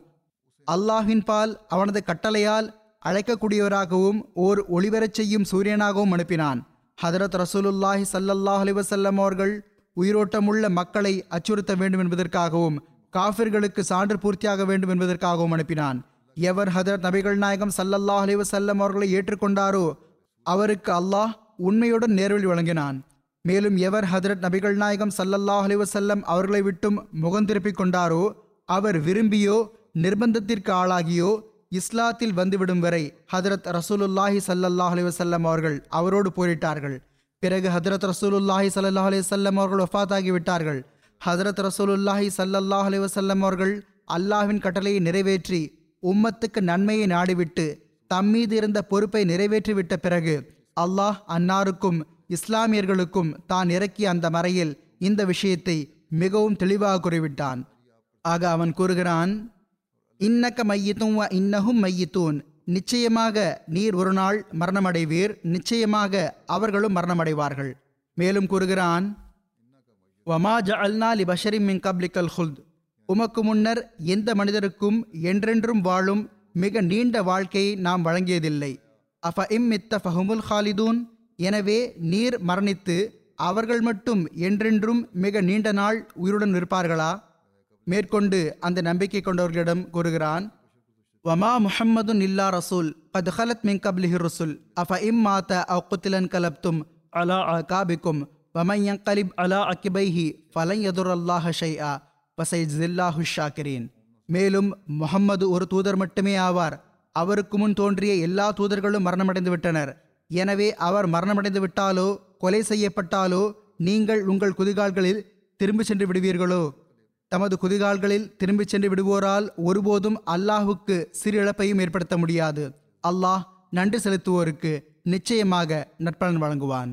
அல்லாஹின்பால் அவனது கட்டளையால் அழைக்கக்கூடியவராகவும் ஓர் ஒளிவரச் செய்யும் சூரியனாகவும் அனுப்பினான். ஹதரத் ரசூலுல்லாஹி சல்லல்லாஹ் அலிவசல்லம் அவர்கள் உயிரோட்டமுள்ள மக்களை அச்சுறுத்த வேண்டும் என்பதற்காகவும் காஃபிர்களுக்கு சான்று பூர்த்தியாக வேண்டும் என்பதற்காகவும் அனுப்பினான். எவர் ஹதரத் நபிகள் நாயகம் சல்லல்லாஹ் அலிவசல்லம் அவர்களை ஏற்றுக்கொண்டாரோ அவருக்கு அல்லாஹ் உண்மையுடன் நேர்வழி வழங்கினான். மேலும் எவர் ஹதரத் நபிகள் நாயகம் சல்லல்லாஹ் அலிவசல்லம் அவர்களை விட்டும் முகந்திருப்பிக் கொண்டாரோ அவர் விரும்பியோ நிர்பந்தத்திற்கு ஆளாகியோ இஸ்லாத்தில் வந்துவிடும் வரை ஹதரத் ரசூலுல்லாஹி சல்லல்லாஹ் அலிவசல்லம் அவர்கள் அவரோடு போரிட்டார்கள். பிறகு ஹதரத் ரசூலுல்லாஹி சல்லாஹ் அலிவசல்லம் அவர்கள் வஃபாத்தாகி விட்டார்கள். ஹதரத் ரசூலுல்லாஹி சல்லல்லாஹ் அலிவசல்லம் அவர்கள் அல்லாஹ்வின் கட்டளையை நிறைவேற்றி உம்மத்துக்கு நன்மையை நாடிவிட்டு தம்மீது இருந்த பொறுப்பை நிறைவேற்றிவிட்ட பிறகு அல்லாஹ் அன்னாருக்கும் இஸ்லாமியர்களுக்கும் தான் இறக்கிய அந்த மறையில் இந்த விஷயத்தை மிகவும் தெளிவாக கூறிவிட்டான். ஆக அவன் கூறுகிறான் இன்னக்க மையத்தும் வ மையத்தூன். நிச்சயமாக நீர் ஒரு நாள் மரணமடைவீர். நிச்சயமாக அவர்களும் மரணமடைவார்கள். மேலும் கூறுகிறான் வமா ஜஅல்னா லி பஷரின் மின் கப்லிக்கல் ஹுல்த். உமக்கு முன்னர் எந்த மனிதருக்கும் என்றென்றும் வாழும் மிக நீண்ட வாழ்க்கையை நாம் வழங்கியதில்லை. அஃப இம் மித்த ஃபஹுமுல் ஹாலிதூன்? எனவே நீர் மரணித்து அவர்கள் மட்டும் என்றென்றும் மிக நீண்ட நாள் உயிருடன் இருப்பார்களா? மேற்கொண்டு அந்த நம்பிக்கை கொண்டவர்களிடம் கூறுகிறான் வமா முஹம்மது இல்லா ரசூல் கத் ஹலத் மின் கப்லிஹி ரசூல் அஃப இம் மாத அவ் கலப்தும் அலா அ அகாபிக்கும் வமையங் கலிப் அலா அக்கிபைஹி ஃபலை எதுர் அல்லாஹ ஷைஆ வசை ஜில்லாஹு ஷாக்கிரீன். மேலும் முஹம்மது ஒரு தூதர் மட்டுமே ஆவார். அவருக்கு முன் தோன்றிய எல்லா தூதர்களும் மரணமடைந்து விட்டனர் எனவே அவர் மரணமடைந்து விட்டாலோ கொலை செய்யப்பட்டாலோ நீங்கள் உங்கள் குதிகால்களில் திரும்பி சென்று விடுவீர்களோ? தமது குதிகால்களில் திரும்பிச் சென்று விடுவோரால் ஒருபோதும் அல்லாஹுக்கு சிறு இழப்பையும் ஏற்படுத்த முடியாது. அல்லாஹ் நன்றி செலுத்துவோருக்கு நிச்சயமாக நற்பலன் வழங்குவான்.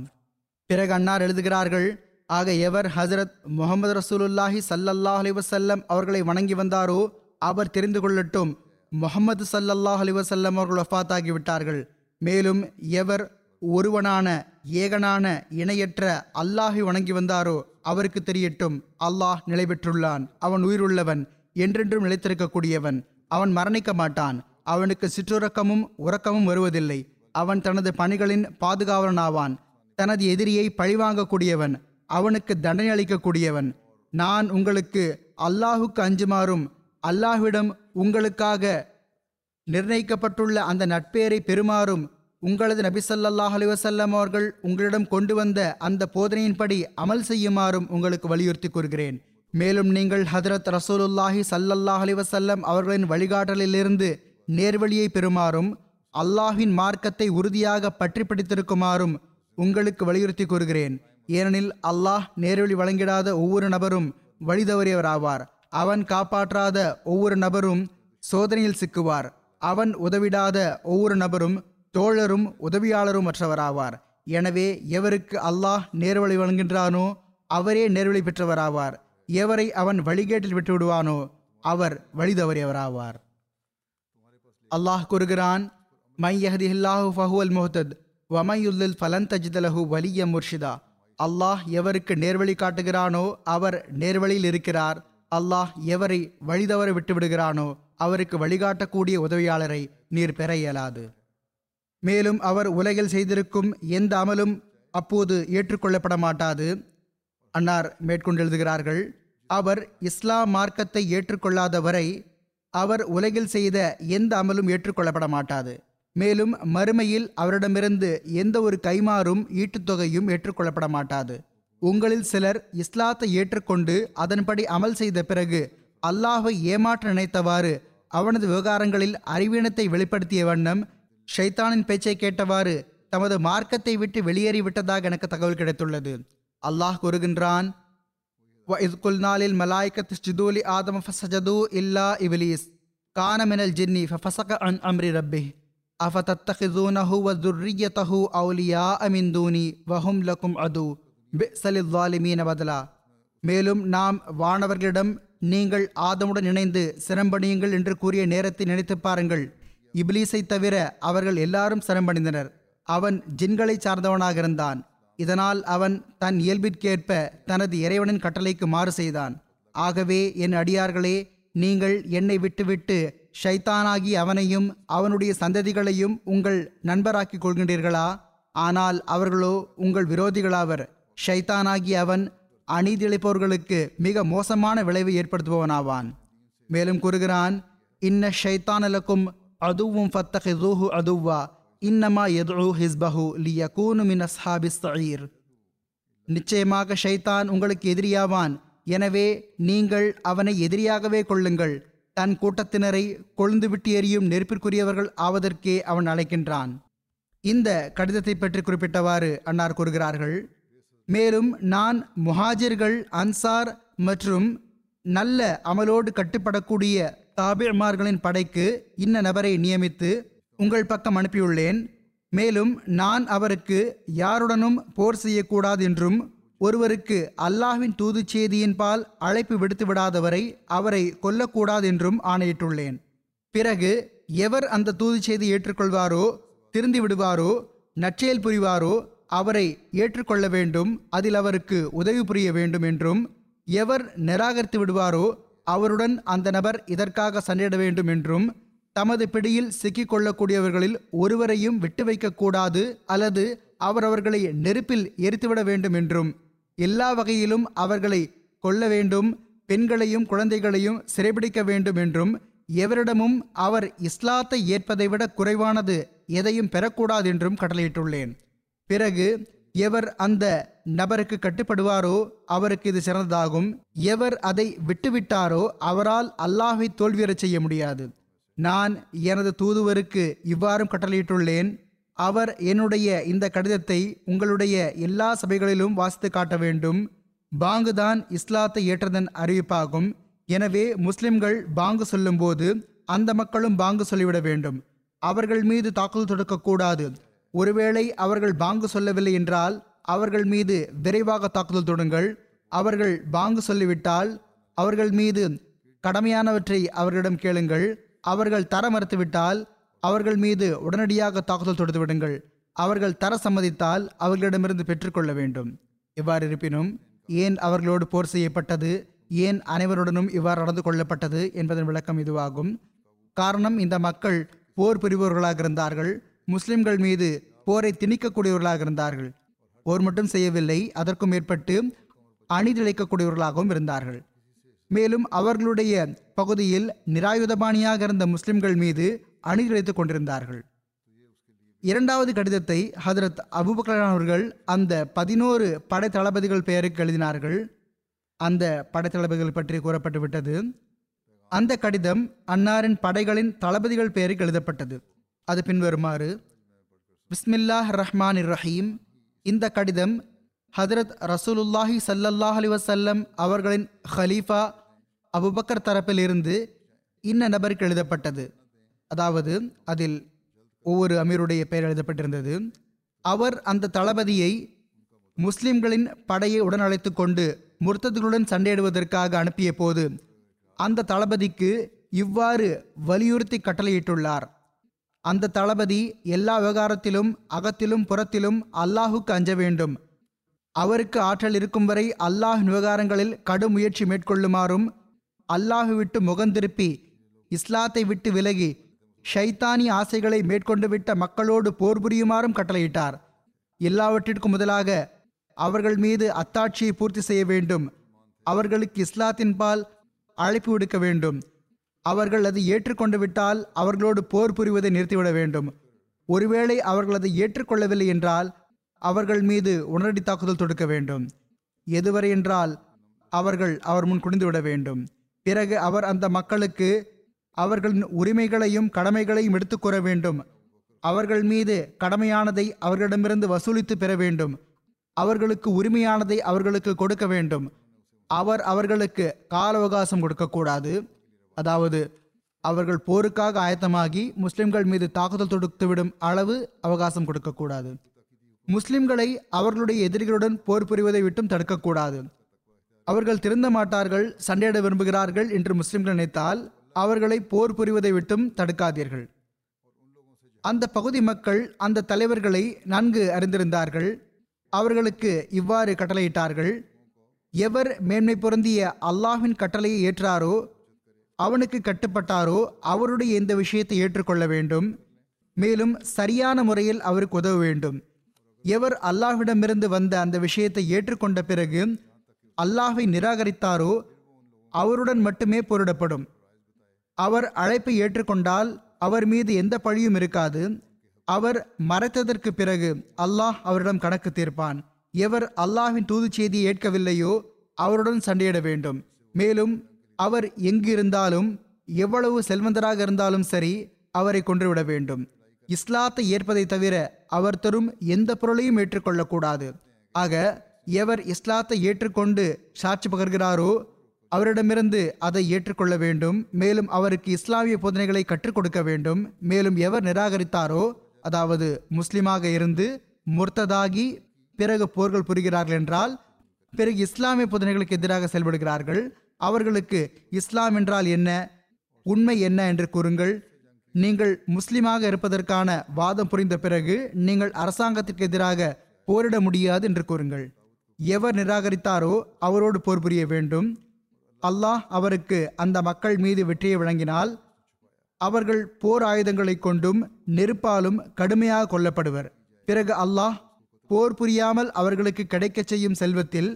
பிறகு அன்னார் எழுதுகிறார்கள் ஆக எவர் ஹசரத் முகமது ரசூலுல்லாஹி சல்லல்லாஹ் அலி வசல்லம் அவர்களை வணங்கி வந்தாரோ அவர் தெரிந்து கொள்ளட்டும். முகமது சல்லல்லாஹ் அலிவசல்லம் அவர்கள் வஃபாத்தாகி விட்டார்கள். மேலும் எவர் ஒருவனான ஏகனான இணையற்ற அல்லாஹை வணங்கி வந்தாரோ அவருக்கு தெரியட்டும். அல்லாஹ் நிலை பெற்றுள்ளான். அவன் உயிருள்ளவன் என்றென்றும் நிலைத்திருக்கக்கூடியவன். அவன் மரணிக்க மாட்டான். அவனுக்கு சிற்றுறக்கமும் உறக்கமும் வருவதில்லை. அவன் தனது பணிகளின் பாதுகாவலனாவான். தனது எதிரியை பழிவாங்கக்கூடியவன். அவனுக்கு தண்டனை அளிக்கக்கூடியவன். நான் உங்களுக்கு அல்லாஹுக்கு அஞ்சுமாறும் அல்லாஹ்விடம் உங்களுக்காக நிர்ணயிக்கப்பட்டுள்ள அந்த நட்பேரை பெறுமாறும் உங்களது நபிசல்லாஹ் ஸல்லல்லாஹு அவர்கள் உங்களிடம் கொண்டு வந்த அந்த போதனையின்படி அமல் செய்யுமாறும் உங்களுக்கு வலியுறுத்தி கூறுகிறேன். மேலும் நீங்கள் ஹதரத் ரசூலுல்லாஹி சல்லல்லாஹ் அலிவசல்லம் அவர்களின் வழிகாட்டலிலிருந்து நேர்வழியை பெறுமாறும் அல்லாஹின் மார்க்கத்தை உறுதியாக பற்றி பிடித்திருக்குமாறும் உங்களுக்கு வலியுறுத்தி கூறுகிறேன். ஏனெனில் அல்லாஹ் நேர்வழி வழங்கிடாத ஒவ்வொரு நபரும் வழிதவறியவராவார். அவன் காப்பாற்றாத ஒவ்வொரு நபரும் சோதனையில் சிக்குவார். அவன் உதவிடாத ஒவ்வொரு நபரும் தோழரும் உதவியாளரும் மற்றவராவார் எனவே எவருக்கு அல்லாஹ் நேர்வழி வழங்குகின்றானோ அவரே நேர்வழி பெற்றவராவார். எவரை அவன் வழிகேட்டில் விட்டுவிடுவானோ அவர் வழி தவறியவராவார் அல்லாஹ் கூறுகிறான் மை யஹதிஹில்லாஹு ஃபஹுவல் முஹ்தத் வமையுல்லில் ஃபலன் தஜிதலஹு வலிய முர்ஷிதா. அல்லாஹ் எவருக்கு நேர்வழி காட்டுகிறானோ அவர் நேர்வழியில் இருக்கிறார். அல்லாஹ் எவரை வழிதவற விட்டுவிடுகிறானோ அவருக்கு வழிகாட்டக்கூடிய உதவியாளரை நீர் பெற இயலாது. மேலும் அவர் உலகில் செய்திருக்கும் எந்த அமலும் அப்போது ஏற்றுக்கொள்ளப்பட மாட்டாது. அன்னார் மேற்கொண்டு எழுதுகிறார்கள் அவர் இஸ்லாம் மார்க்கத்தை ஏற்றுக்கொள்ளாத வரை அவர் உலகில் செய்த எந்த அமலும் ஏற்றுக்கொள்ளப்பட மாட்டாது. மேலும் மறுமையில் அவரிடமிருந்து எந்த ஒரு கைமாறும் ஈட்டுத்தொகையும் ஏற்றுக்கொள்ளப்பட மாட்டாது. உங்களில் சிலர் இஸ்லாத்தை ஏற்றுக்கொண்டு அதன்படி அமல் செய்த பிறகு அல்லாஹை ஏமாற்ற நினைத்தவாறு அவனது விவகாரங்களில் அறிவீனத்தை வெளிப்படுத்திய வண்ணம் ஷைத்தானின் பேச்சை கேட்டவாறு தமது மார்க்கத்தை விட்டு வெளியேறிவிட்டதாக எனக்கு தகவல் கிடைத்துள்ளது. அல்லாஹ் கூறுகின்றான் நாளில் மலாய்கத் ஜிதூலி ஆதம் ஃபசஜது இல்லா இவ்லீஸ் கானமினல் ஜின்னி ஃபசக அன் அம்ரி ரப்பி அஃப வ துர்ரியதஹு அவுலியா அமின் தூனி. வஹும் லகும் அது. சலில்லாலிமீன பதலா. மேலும் நாம் வானவர்களிடம் நீங்கள் ஆதமுடன் இணைந்து சிரம்பணியுங்கள் என்று கூறிய நேரத்தை நினைத்து பாருங்கள். இப்லீஸை தவிர அவர்கள் எல்லாரும் சிரம்பணிந்தனர் அவன் ஜின்களை சார்ந்தவனாக இருந்தான். இதனால் அவன் தன் இயல்பிற்கேற்ப தனது இறைவனின் கட்டளைக்கு மாறு செய்தான். ஆகவே என் அடியார்களே நீங்கள் என்னை விட்டுவிட்டு ஷைத்தானாகி அவனையும் அவனுடைய சந்ததிகளையும் உங்கள் நண்பராக்கிக் கொள்கின்றீர்களா? ஆனால் அவர்களோ உங்கள் விரோதிகளாவர். ஷைத்தானாகி அவன் அநீதிழைப்பவர்களுக்கு மிக மோசமான விளைவை ஏற்படுத்துபவனாவான். மேலும் கூறுகிறான் இன்ன ஷைத்தானலக்கும் அதுவும் ஃபத்தஹிதூஹு அதுவா இன்னமா எது ஹிஸ்பஹு லியகூனு மின் அஸ்ஹாபிஸ் சயீர் நிச்சயமாக ஷைத்தான் உங்களுக்கு எதிரியாவான். எனவே நீங்கள் அவனை எதிரியாகவே கொள்ளுங்கள். தன் கூட்டத்தினரை கொழுந்து விட்டு எறியும் நெருப்பிற்குரியவர்கள் ஆவதற்கே அவன் அழைக்கின்றான். இந்த கடிதத்தை பற்றி குறிப்பிட்டவாறு அன்னார் கூறுகிறார்கள் மேலும் நான் முஹாஜிர்கள் அன்சார் மற்றும் நல்ல அமலோடு கட்டுப்படக்கூடிய தாபிர்மார்களின் படைக்கு இன்ன நபரை நியமித்து உங்கள் பக்கம் அனுப்பியுள்ளேன். மேலும் நான் அவருக்கு யாருடனும் போர் செய்யக்கூடாது என்றும் ஒருவருக்கு அல்லாஹ்வின் தூது செய்தியின்பால் அழைப்பு விடுத்து விடாதவரை அவரை கொல்லக்கூடாது என்றும் ஆணையிட்டுள்ளேன். பிறகு எவர் அந்த தூது செய்தி ஏற்றுக்கொள்வாரோ திருந்தி விடுவாரோ நற்செயல் புரிவாரோ அவரை ஏற்றுக்கொள்ள வேண்டும். அதில் அவருக்கு உதவி புரிய வேண்டும் என்றும் எவர் நிராகரித்து விடுவாரோ அவருடன் அந்த நபர் இதற்காக சண்டையிட வேண்டும் என்றும் தமது பிடியில் சிக்கிக்கொள்ளக்கூடியவர்களில் ஒருவரையும் விட்டு வைக்கக்கூடாது அல்லது அவர் அவர்களை நெருப்பில் எரித்துவிட வேண்டும் என்றும் எல்லா வகையிலும் அவர்களை கொல்ல வேண்டும் பெண்களையும் குழந்தைகளையும் சிறைபிடிக்க வேண்டும் என்றும் எவரிடமும் அவர் இஸ்லாத்தை ஏற்பதை விட குறைவானது எதையும் பெறக்கூடாது என்றும் கட்டளையிட்டுள்ளேன். பிறகு எவர் அந்த நபருக்கு கட்டுப்படுவாரோ அவருக்கு இது சிறந்ததாகும். எவர் அதை விட்டுவிட்டாரோ அவரால் அல்லாஹை தோல்வியறச் செய்ய முடியாது. நான் எனது தூதுவருக்கு இவ்வாறும் கட்டளையிட்டுள்ளேன். அவர் என்னுடைய இந்த கடிதத்தை உங்களுடைய எல்லா சபைகளிலும் வாசித்து காட்ட வேண்டும். பாங்கு தான் இஸ்லாத்தை ஏற்றதன் அறிவிப்பாகும். எனவே முஸ்லிம்கள் பாங்கு சொல்லும்போது அந்த மக்களும் பாங்கு சொல்லிவிட வேண்டும். அவர்கள் மீது தாக்குதல் தொடுக்கக்கூடாது. ஒருவேளை அவர்கள் பாங்கு சொல்லவில்லை என்றால் அவர்கள் மீது விரைவாக தாக்குதல் தொடுங்கள். அவர்கள் பாங்கு சொல்லிவிட்டால் அவர்கள் மீது கடமையானவற்றை அவர்களிடம் கேளுங்கள். அவர்கள் தர மறுத்துவிட்டால் அவர்கள் மீது உடனடியாக தாக்குதல் தொடுத்து விடுங்கள். அவர்கள் தர சம்மதித்தால் அவர்களிடமிருந்து பெற்றுக்கொள்ள வேண்டும். இவ்வாறு இருப்பினும் ஏன் அவர்களோடு போர் செய்யப்பட்டது? ஏன் அனைவருடனும் இவ்வாறு நடந்து கொள்ளப்பட்டது? என்பதன் விளக்கம் இதுவாகும். காரணம் இந்த மக்கள் போர் புரிபவர்களாக இருந்தார்கள். முஸ்லிம்கள் மீது போரை திணிக்கக்கூடியவர்களாக இருந்தார்கள். போர் மட்டும் செய்யவில்லை அதற்கும் மேற்பட்டு அணிதிழைக்கக்கூடியவர்களாகவும் இருந்தார்கள். மேலும் அவர்களுடைய பகுதியில் நிராயுதபாணியாக இருந்த முஸ்லிம்கள் மீது அணிதிழைத்துக் கொண்டிருந்தார்கள். இரண்டாவது கடிதத்தை ஹதரத் அபுபக்கர் அவர்கள் அந்த பதினோரு படை தளபதிகள் பெயருக்கு எழுதினார்கள். அந்த படைத்தளபதிகள் பற்றி கூறப்பட்டு விட்டது அந்த கடிதம் அன்னாரின் படைகளின் தளபதிகள் பெயருக்கு எழுதப்பட்டது. அது பின்வருமாறு பிஸ்மில்லாஹ் ரஹ்மான் ரஹீம் இந்த கடிதம் ஹதரத் ரசூலுல்லாஹி சல்லல்லாஹ் அலி வசல்லம் அவர்களின் ஹலீஃபா அபுபக்கர் தரப்பிலிருந்து இன்ன நபருக்கு எழுதப்பட்டது. அதாவது அதில் ஒவ்வொரு அமீருடைய பெயர் எழுதப்பட்டிருந்தது. அவர் அந்த தளபதியை முஸ்லிம்களின் படையை உடன் அழைத்து கொண்டு முர்த்ததுகளுடன் சண்டையிடுவதற்காக அனுப்பிய போது அந்த தளபதிக்கு இவ்வாறு வலியுறுத்தி கட்டளையிட்டுள்ளார். அந்த தளபதி எல்லா விவகாரத்திலும் அகத்திலும் புறத்திலும் அல்லாஹுக்கு அஞ்ச வேண்டும். அவருக்கு ஆற்றல் இருக்கும் வரை அல்லாஹ் விவகாரங்களில் கடும் முயற்சி மேற்கொள்ளுமாறும் அல்லாஹு விட்டு முகந்திருப்பி இஸ்லாத்தை விட்டு விலகி ஷைத்தானி ஆசைகளை மேற்கொண்டு விட்ட மக்களோடு போர் புரியுமாறும் கட்டளையிட்டார். எல்லாவற்றிற்கும் முதலாக அவர்கள் மீது அத்தாட்சியை பூர்த்தி செய்ய வேண்டும். அவர்களுக்கு இஸ்லாத்தின் பால் அழைப்பு விடுக்க வேண்டும். அவர்கள் அதை ஏற்றுக்கொண்டு விட்டால் அவர்களோடு போர் புரிவதை நிறுத்திவிட வேண்டும். ஒருவேளை அவர்கள் அதை ஏற்றுக்கொள்ளவில்லை என்றால் அவர்கள் மீது உடனடி தாக்குதல் தொடுக்க வேண்டும். எதுவரை என்றால் அவர்கள் அவர் முன் குடிந்துவிட வேண்டும். பிறகு அவர் அந்த மக்களுக்கு அவர்களின் உரிமைகளையும் கடமைகளையும் எடுத்துக்கூற வேண்டும். அவர்கள் மீது கடமையானதை அவர்களிடமிருந்து வசூலித்து பெற வேண்டும். அவர்களுக்கு உரிமையானதை அவர்களுக்கு கொடுக்க வேண்டும். அவர் அவர்களுக்கு கால அவகாசம் கொடுக்கக்கூடாது. அதாவது அவர்கள் போருக்காக ஆயத்தமாகி முஸ்லிம்கள் மீது தாக்குதல் தொடுத்துவிடும் அளவு அவகாசம் கொடுக்கக்கூடாது. முஸ்லிம்களை அவர்களுடைய எதிரிகளுடன் போர் புரிவதை விட்டும் தடுக்கக்கூடாது. அவர்கள் திருந்த மாட்டார்கள் சண்டையிட விரும்புகிறார்கள் என்று முஸ்லிம்கள் நினைத்தால் அவர்களை போர் புரிவதை விட்டும் தடுக்காதீர்கள். அந்த பகுதி மக்கள் அந்த தலைவர்களை நன்கு அறிந்திருந்தார்கள். அவர்களுக்கு இவ்வாறு கட்டளையிட்டார்கள் எவர் மேன்மை பொருந்திய அல்லாஹின் கட்டளையை ஏற்றாரோ அவனுக்கு கட்டுப்பட்டாரோ அவருடைய இந்த விஷயத்தை ஏற்றுக்கொள்ள வேண்டும். மேலும் சரியான முறையில் அவருக்கு உதவ வேண்டும். எவர் அல்லாஹ்விடமிருந்து வந்த அந்த விஷயத்தை ஏற்றுக்கொண்ட பிறகு அல்லாஹை நிராகரித்தாரோ அவருடன் மட்டுமே போரிடப்படும். அவர் அழைப்பை ஏற்றுக்கொண்டால் அவர் மீது எந்த பழியும் இருக்காது. அவர் மறைத்ததற்கு பிறகு அல்லாஹ் அவரிடம் கணக்கு தீர்ப்பான். எவர் அல்லாஹின் தூது செய்தியை ஏற்கவில்லையோ அவருடன் சண்டையிட வேண்டும். மேலும் அவர் எங்கு இருந்தாலும் எவ்வளவு செல்வந்தராக இருந்தாலும் சரி அவரை கொன்றுவிட வேண்டும். இஸ்லாத்தை ஏற்பதை தவிர அவர் தரும் எந்த பொருளையும் ஏற்றுக்கொள்ளக்கூடாது. ஆக எவர் இஸ்லாத்தை ஏற்றுக்கொண்டு சாட்சி பகர்கிறாரோ அவரிடமிருந்து அதை ஏற்றுக்கொள்ள வேண்டும். மேலும் அவருக்கு இஸ்லாமிய போதனைகளை கற்றுக் கொடுக்க வேண்டும். மேலும் எவர் நிராகரித்தாரோ அதாவது முஸ்லிமாக இருந்து முர்த்ததாகி பிறகு போர்கள் புரிகிறார்கள் என்றால் பிறகு இஸ்லாமிய போதனைகளுக்கு எதிராக செயல்படுகிறார்கள். அவர்களுக்கு இஸ்லாம் என்றால் என்ன? உண்மை என்ன என்று கூறுங்கள். நீங்கள் முஸ்லிமாக இருப்பதற்கான வாதம் புரிந்த பிறகு நீங்கள் அரசாங்கத்திற்கு எதிராக போரிட முடியாது என்று கூறுங்கள். எவர் நிராகரித்தாரோ அவரோடு போர் புரிய வேண்டும். அல்லாஹ் அவருக்கு அந்த மக்கள் மீது வெற்றியை வழங்கினால் அவர்கள் போர் ஆயுதங்களை கொண்டும் நெருப்பாலும் கடுமையாக கொல்லப்படுவர். பிறகு அல்லாஹ் போர் புரியாமல் அவர்களுக்கு கிடைக்கச் செய்யும் செல்வத்தில்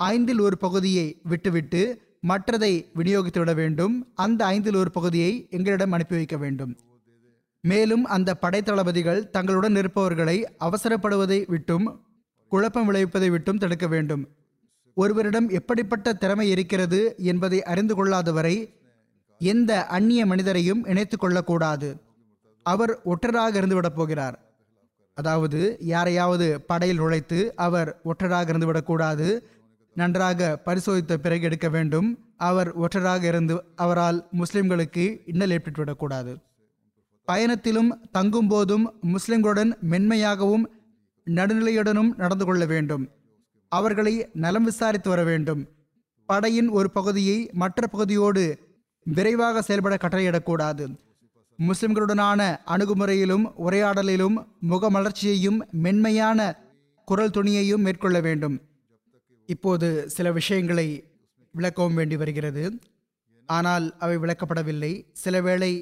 ஐந்தில் ஒரு பகுதியை விட்டுவிட்டு மற்றதை விநியோகித்து விட வேண்டும். அந்த ஐந்தில் ஒரு பகுதியை எங்களிடம் அனுப்பி வைக்க வேண்டும். மேலும் அந்த படைத்தளபதிகள் தங்களுடன் இருப்பவர்களை அவசரப்படுவதை விட்டும் குழப்பம் விளைவிப்பதை விட்டும் தடுக்க வேண்டும். ஒருவரிடம் எப்படிப்பட்ட திறமை இருக்கிறது என்பதை அறிந்து கொள்ளாதவரை எந்த அந்நிய மனிதரையும் இணைத்து கொள்ளக்கூடாது. அவர் ஒற்றராக இருந்துவிடப் போகிறார். அதாவது யாரையாவது படையில் நுழைத்து அவர் ஒற்றராக இருந்துவிடக்கூடாது நன்றாக பரிசோதித்த பிறகு எடுக்க வேண்டும். அவர் ஒற்றராக இருந்து அவரால் முஸ்லிம்களுக்கு இன்னல் ஏற்பட்டுவிடக்கூடாது பயணத்திலும் தங்கும் போதும் முஸ்லிம்களுடன் மென்மையாகவும் நடுநிலையுடனும் நடந்து கொள்ள வேண்டும். அவர்களை நலம் விசாரித்து வர வேண்டும். படையின் ஒரு பகுதியை மற்ற பகுதியோடு விரைவாக செயல்பட கட்டளையிடக்கூடாது. முஸ்லிம்களுடனான அணுகுமுறையிலும் உரையாடலிலும் முகமலர்ச்சியையும் மென்மையான குரல் துணியையும் மேற்கொள்ள வேண்டும். இப்போது சில விஷயங்களை விளக்கவும் வேண்டி வருகிறது. ஆனால் அவை விளக்கப்படவில்லை. சில வேளை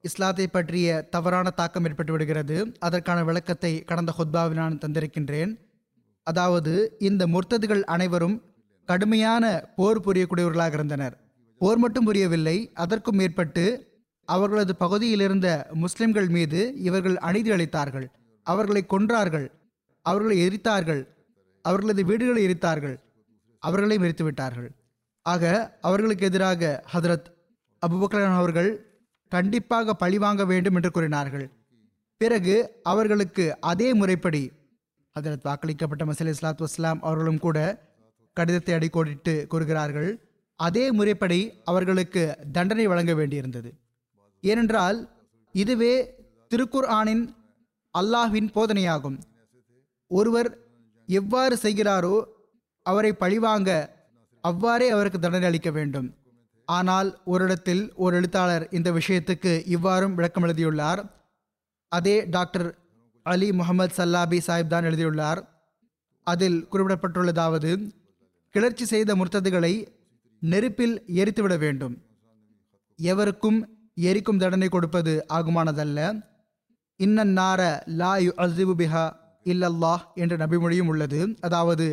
இஸ்லாத்தை பற்றிய தவறான தாக்கம் ஏற்பட்டு விடுகிறது. அதற்கான விளக்கத்தை கடந்த ஹொத்பாவில் நான் தந்திருக்கின்றேன். அதாவது இந்த முர்த்ததுகள் அனைவரும் கடுமையான போர் புரியக்கூடியவர்களாக இருந்தனர். போர் மட்டும் புரியவில்லை. அதற்கும் மேற்பட்டு அவர்களது பகுதியில் இருந்த முஸ்லிம்கள் மீது இவர்கள் அநீதி அளித்தார்கள். அவர்களை கொன்றார்கள். அவர்களை எரித்தார்கள் அவர்களது வீடுகளை எரித்தார்கள். அவர்களை எரித்து விட்டார்கள் ஆக அவர்களுக்கு எதிராக ஹதரத் அபுபக்கரன் அவர்கள் கண்டிப்பாக பழிவாங்க வேண்டும் என்று கூறினார்கள். பிறகு அவர்களுக்கு அதே முறைப்படி ஹதரத் வாக்களிக்கப்பட்ட மசீல் இஸ்லாத் வஸ்லாம் அவர்களும் கூட கடிதத்தை அடிக்கோடிட்டு கூறுகிறார்கள். அதே முறைப்படி அவர்களுக்கு தண்டனை வழங்க வேண்டியிருந்தது. ஏனென்றால் இதுவே திருக்குர் ஆனின் அல்லாஹ்வின் போதனையாகும். ஒருவர் எவ்வாறு செய்கிறாரோ அவரை பழிவாங்க. அவ்வாறே அவருக்கு தண்டனை அளிக்க வேண்டும். ஆனால் ஒரு இடத்தில் ஒரு எழுத்தாளர் இந்த விஷயத்துக்கு இவ்வாறும் விளக்கம் எழுதியுள்ளார். அதே doctor Ali Muhammad Sallabi Sahib தான் எழுதியுள்ளார். அதில் குறிப்பிடப்பட்டுள்ளதாவது கிளர்ச்சி செய்த முர்த்ததுகளை நெருப்பில் எரித்துவிட வேண்டும். எவருக்கும் எரிக்கும் தண்டனை கொடுப்பது ஆகுமானதல்ல. இன்னன்னார லா யு அசிபு பிஹா இல்லல்லாஹ் என்ற நபிமொழியும் உள்ளது. அதாவது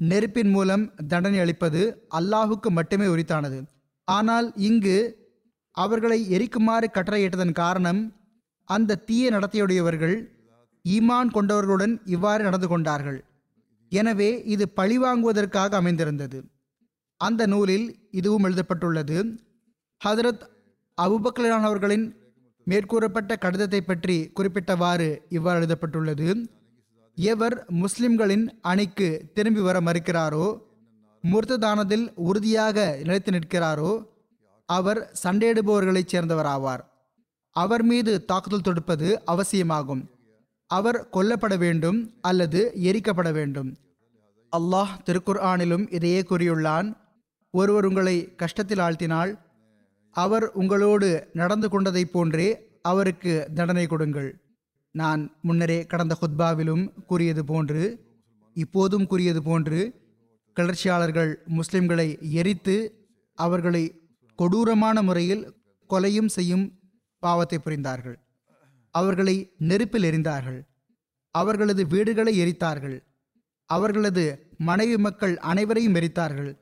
நெருப்பின் மூலம் தண்டனை அளிப்பது அல்லாஹுக்கு மட்டுமே உரித்தானது. ஆனால் இங்கு அவர்களை எரிக்குமாறு கட்டளையிட்டதன் காரணம் அந்த தீய நடத்தையுடையவர்கள் ஈமான் கொண்டவர்களுடன் இவ்வாறு நடந்து கொண்டார்கள். எனவே இது பழிவாங்குவதற்காக அமைந்திருந்தது. அந்த நூலில் இதுவும் எழுதப்பட்டுள்ளது. ஹதரத் அபுபக்கலானவர்களின் மேற்கூறப்பட்ட கடிதத்தை பற்றி குறிப்பிட்டவாறு இவ்வாறு எழுதப்பட்டுள்ளது. எவர் முஸ்லிம்களின் அணிக்கு திரும்பி வர மறுக்கிறாரோ முர்த்ததானதில் உறுதியாக நிலைத்து நிற்கிறாரோ அவர் சண்டையிடுபவர்களைச் சேர்ந்தவராவார். அவர் மீது தாக்குதல் தொடுப்பது அவசியமாகும். அவர் கொல்லப்பட வேண்டும் அல்லது எரிக்கப்பட வேண்டும். அல்லாஹ் திருக்குர் ஆனிலும் இதையே கூறியுள்ளான் ஒருவர் உங்களை கஷ்டத்தில் ஆழ்த்தினால் அவர் உங்களோடு நடந்து கொண்டதைப் போன்றே அவருக்கு தண்டனை கொடுங்கள். நான் முன்னரே கடந்த ஹுத்பாவிலும் கூறியது போன்று இப்போதும் கூறியது போன்று கிளர்ச்சியாளர்கள் முஸ்லிம்களை எரித்து அவர்களை கொடூரமான முறையில் கொலையும் செய்யும் பாவத்தை புரிந்தார்கள். அவர்களை நெருப்பில் எரிந்தார்கள் அவர்களது வீடுகளை எரித்தார்கள். அவர்களது மனைவி மக்கள் அனைவரையும் எரித்தார்கள்.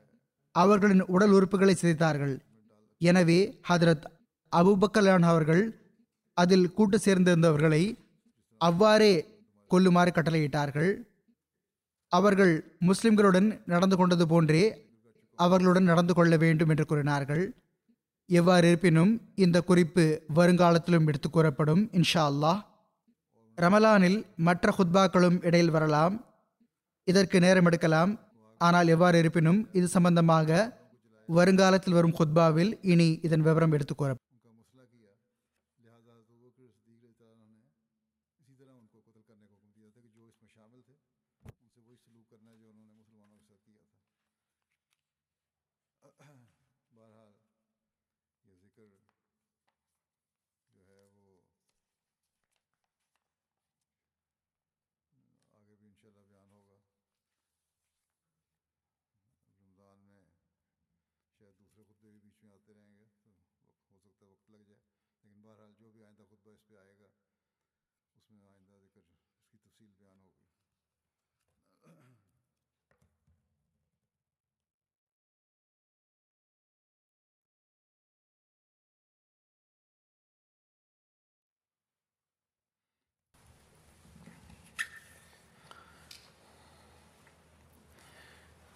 அவர்களின் உடல் உறுப்புகளை சிதைத்தார்கள். எனவே ஹதரத் அபுபக்கலான் அவர்கள் அதில் கூட்டு சேர்ந்திருந்தவர்களை அவ்வாறே கொல்லுமாறு கட்டளையிட்டார்கள். அவர்கள் முஸ்லிம்களுடன் நடந்து கொண்டது போன்றே அவர்களுடன் நடந்து கொள்ள வேண்டும் என்று கூறினார்கள். எவ்வாறு இருப்பினும் இந்த குறிப்பு வருங்காலத்திலும் எடுத்து கூறப்படும் இன்ஷா அல்லாஹ். ரமலானில் மற்ற ஹுத்பாக்களும் இடையில் வரலாம். இதற்கு நேரம் எடுக்கலாம். ஆனால் எவ்வாறு இருப்பினும் இது சம்பந்தமாக வருங்காலத்தில் வரும் ஹுத்பாவில் இனி இதன் விவரம் எடுத்து கூறப்படும்.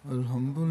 الحمد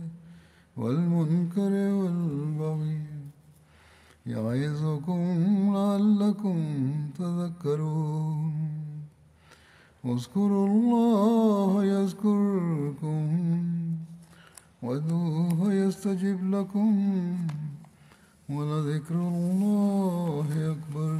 والمنكر والبغي يعظكم لعلكم تذكرون. اذكروا الله يذكركم وادعوه يستجب لكم ولذكر الله أكبر.